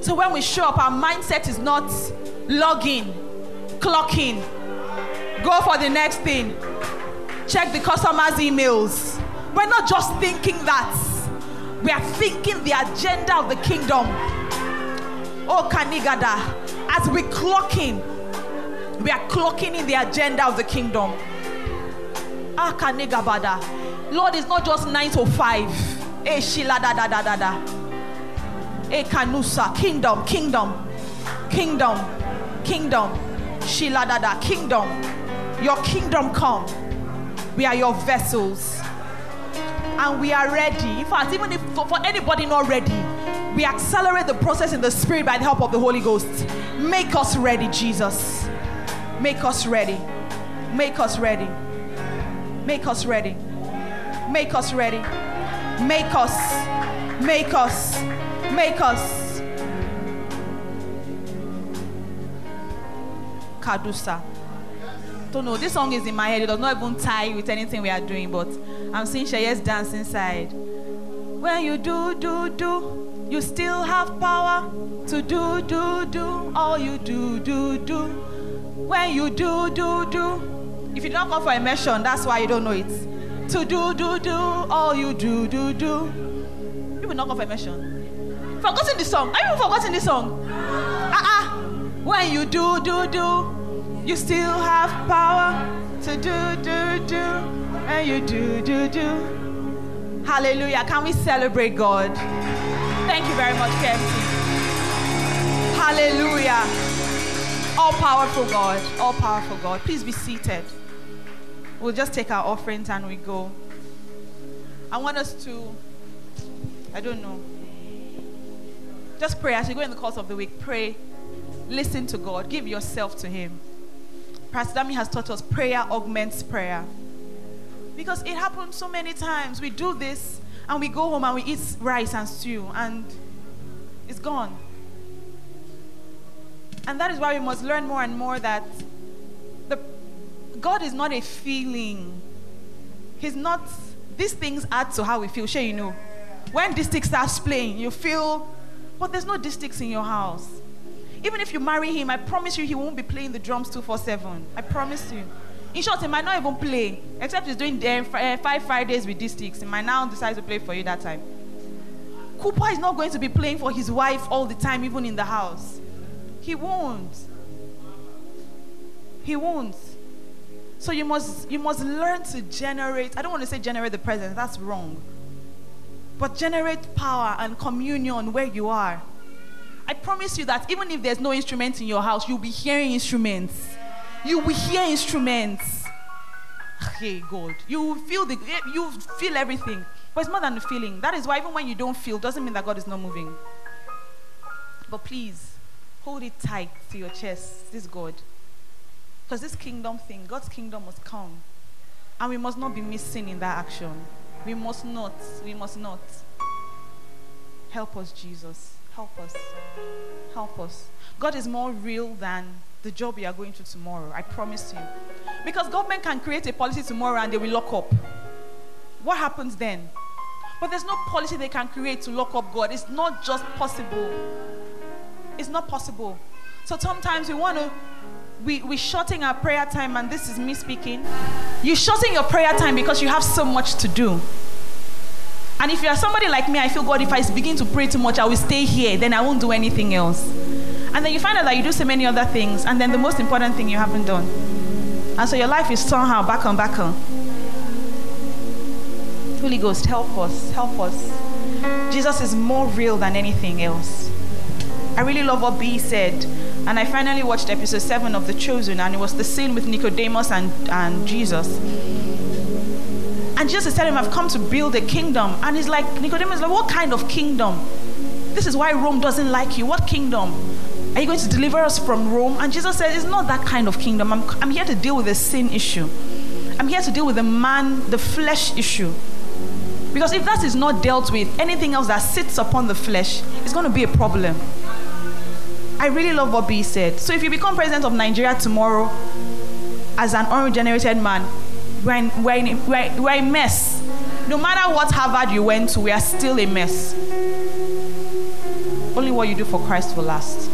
So when we show up, our mindset is not log in, clock in, go for the next thing, check the customer's emails. We're not just thinking that. We are thinking the agenda of the kingdom. Oh, Kanigada. As we clock in, we are clocking in the agenda of the kingdom. Lord, it's not just 9 to 5. Eh, Shila da da da da. Eh, Kanusa. Kingdom, kingdom, kingdom, kingdom. Shila da. Kingdom. Your kingdom come. We are your vessels and we are ready. In fact, even if for anybody not ready, we accelerate the process in the spirit by the help of the Holy Ghost. Make us ready, Jesus. Make us ready. Make us ready. Make us ready. Make us ready. Make us. Make us. Make us. Kadusa. Don't know. This song is in my head. It does not even tie with anything we are doing, but I'm seeing Shaye's dance inside. When you do, do, do, you still have power to do, do, do, all you do, do, do. When you do, do, do, if you don't come for immersion, that's why you don't know it. To do, do, do, all you do, do, do. You will not come for immersion. Forgotten the song. Are you forgotten the song? Ah, uh-uh. When you do, do, do, you still have power to do, do, do, and you do, do, do. Hallelujah. Can we celebrate God? Thank you very much, KMT. Hallelujah. All powerful God. All powerful God. Please be seated. We'll just take our offerings and we go. I want us to, I don't know, just pray as you go in the course of the week. Pray, listen to God, give yourself to Him. Pastor Dami has taught us prayer augments prayer. Because it happens so many times. We do this and we go home and we eat rice and stew and it's gone. And that is why we must learn more and more that God is not a feeling. He's not, these things add to how we feel. Sure, you know. When stick starts playing, you feel, but there's no sticks in your house. Even if you marry him, I promise you he won't be playing the drums 247. I promise you. In short, he might not even play, except he's doing uh, five Fridays with sticks. He might now decide to play for you that time. Cooper is not going to be playing for his wife all the time, even in the house. He won't. He won't. So you must you must learn to generate. I don't want to say generate the presence. That's wrong. But generate power and communion where you are. I promise you that even if there's no instrument in your house, you'll be hearing instruments. You will hear instruments. Hey God, you will feel the eh, you feel everything. But it's more than a feeling. That is why even when you don't feel, doesn't mean that God is not moving. But please, hold it tight to your chest. This God. Because this kingdom thing, God's kingdom must come. And we must not be missing in that action. We must not. We must not. Help us, Jesus. Help us. Help us. God is more real than the job you are going to tomorrow. I promise you. Because government can create a policy tomorrow and they will lock up. What happens then? But there's no policy they can create to lock up God. It's not just possible. It's not possible. So sometimes we want to, we, we shorten our prayer time, and this is me speaking. You shorten your prayer time because you have so much to do. And if you are somebody like me, I feel God, if I begin to pray too much, I will stay here, then I won't do anything else. And then you find out that you do so many other things, and then the most important thing you haven't done. And so your life is somehow back on, back on. Holy Ghost, help us, help us. Jesus is more real than anything else. I really love what B said. And I finally watched episode 7 of The Chosen, and it was the scene with Nicodemus and, and Jesus. And Jesus is telling him, I've come to build a kingdom. And he's like, Nicodemus like, what kind of kingdom? This is why Rome doesn't like you. What kingdom? Are you going to deliver us from Rome? And Jesus said, It's not that kind of kingdom. I'm, I'm here to deal with the sin issue. I'm here to deal with the man, the flesh issue. Because if that is not dealt with, anything else that sits upon the flesh is going to be a problem. I really love what B said. So if you become president of Nigeria tomorrow as an unregenerated man, we're, in, we're, in, we're, we're a mess. No matter what Harvard you went to, we are still a mess. Only what you do for Christ will last.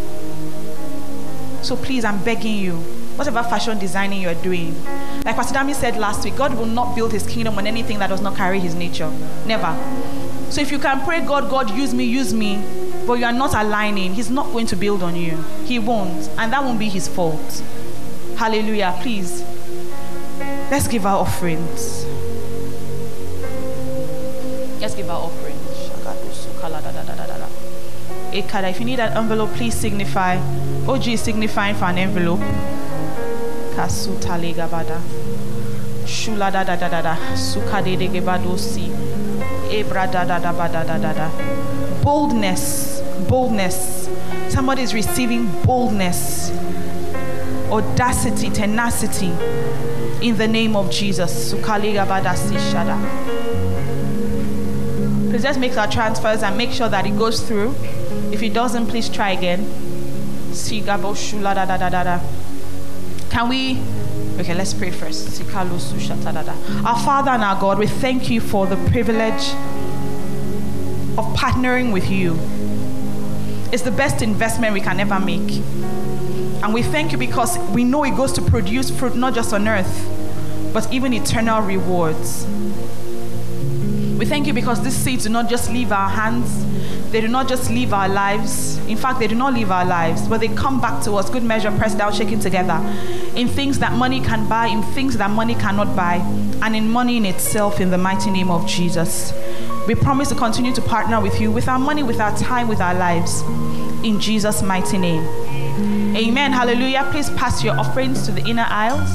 So please, I'm begging you, whatever fashion designing you're doing, like Pastor Dami said last week, God will not build his kingdom on anything that does not carry his nature. Never. So if you can pray, God, God, use me, use me, but you are not aligning, he's not going to build on you. He won't. And that won't be his fault. Hallelujah. Please. Let's give our offerings. Let's give our offerings. If you need an envelope, please signify. OG is signifying for an envelope. Kasuta legabada. Shula da da da da da. Sukade de de gebadosi. Ebra da da da da da da da. Boldness. Boldness. Somebody is receiving boldness, audacity, tenacity in the name of Jesus. Please just make our transfers and make sure that it goes through. If it doesn't, please try again. Can we? Okay, let's pray first. Our Father and our God, we thank you for the privilege of partnering with you. It's the best investment we can ever make. And we thank you because we know it goes to produce fruit not just on earth, but even eternal rewards. We thank you because these seeds do not just leave our hands, they do not just leave our lives. In fact, they do not leave our lives, but they come back to us, good measure, pressed down, shaken together, in things that money can buy, in things that money cannot buy, and in money in itself, in the mighty name of Jesus. We promise to continue to partner with you with our money, with our time, with our lives. In Jesus' mighty name. Amen. Hallelujah. Please pass your offerings to the inner aisles.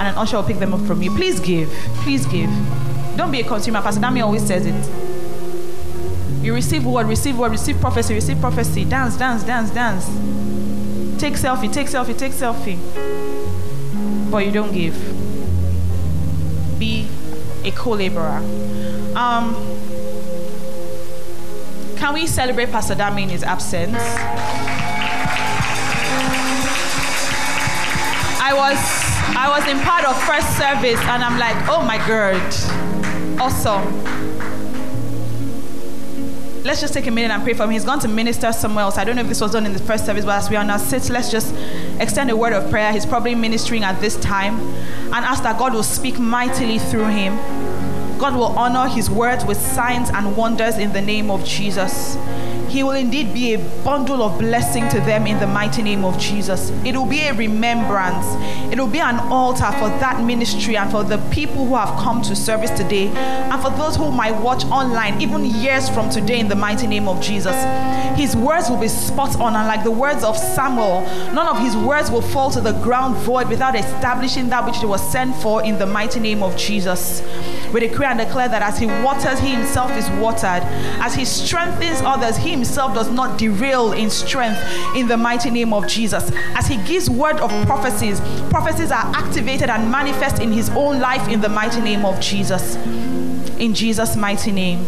And an usher will pick them up from you. Please give. Please give. Don't be a consumer. Pastor Dami always says it. You receive word, receive word, receive prophecy, receive prophecy. Dance, dance, dance, dance. Take selfie, take selfie, take selfie. But you don't give. Be a co-laborer. Um, can we celebrate Pastor Dami in his absence? I was I was in part of first service and I'm like, oh my god, awesome. Let's just take a minute and pray for him. He's gone to minister somewhere else. I don't know if this was done in the first service, but as we are now sit, let's just extend a word of prayer. He's probably ministering at this time and ask that God will speak mightily through him. God will honor his word with signs and wonders in the name of Jesus. He will indeed be a bundle of blessing to them in the mighty name of Jesus. It will be a remembrance. It will be an altar for that ministry and for the people who have come to service today and for those who might watch online even years from today in the mighty name of Jesus. His words will be spot on and like the words of Samuel, none of his words will fall to the ground void without establishing that which he was sent for in the mighty name of Jesus. We decree and declare that as he waters, he himself is watered. As he strengthens others, he himself does not derail in strength in the mighty name of Jesus. As he gives word of prophecies, prophecies are activated and manifest in his own life in the mighty name of Jesus. In Jesus' mighty name.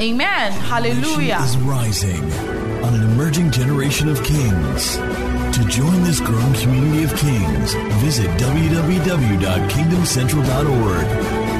Amen. Hallelujah. is rising on an emerging generation of kings. To join this growing community of kings, visit www.kingdomcentral.org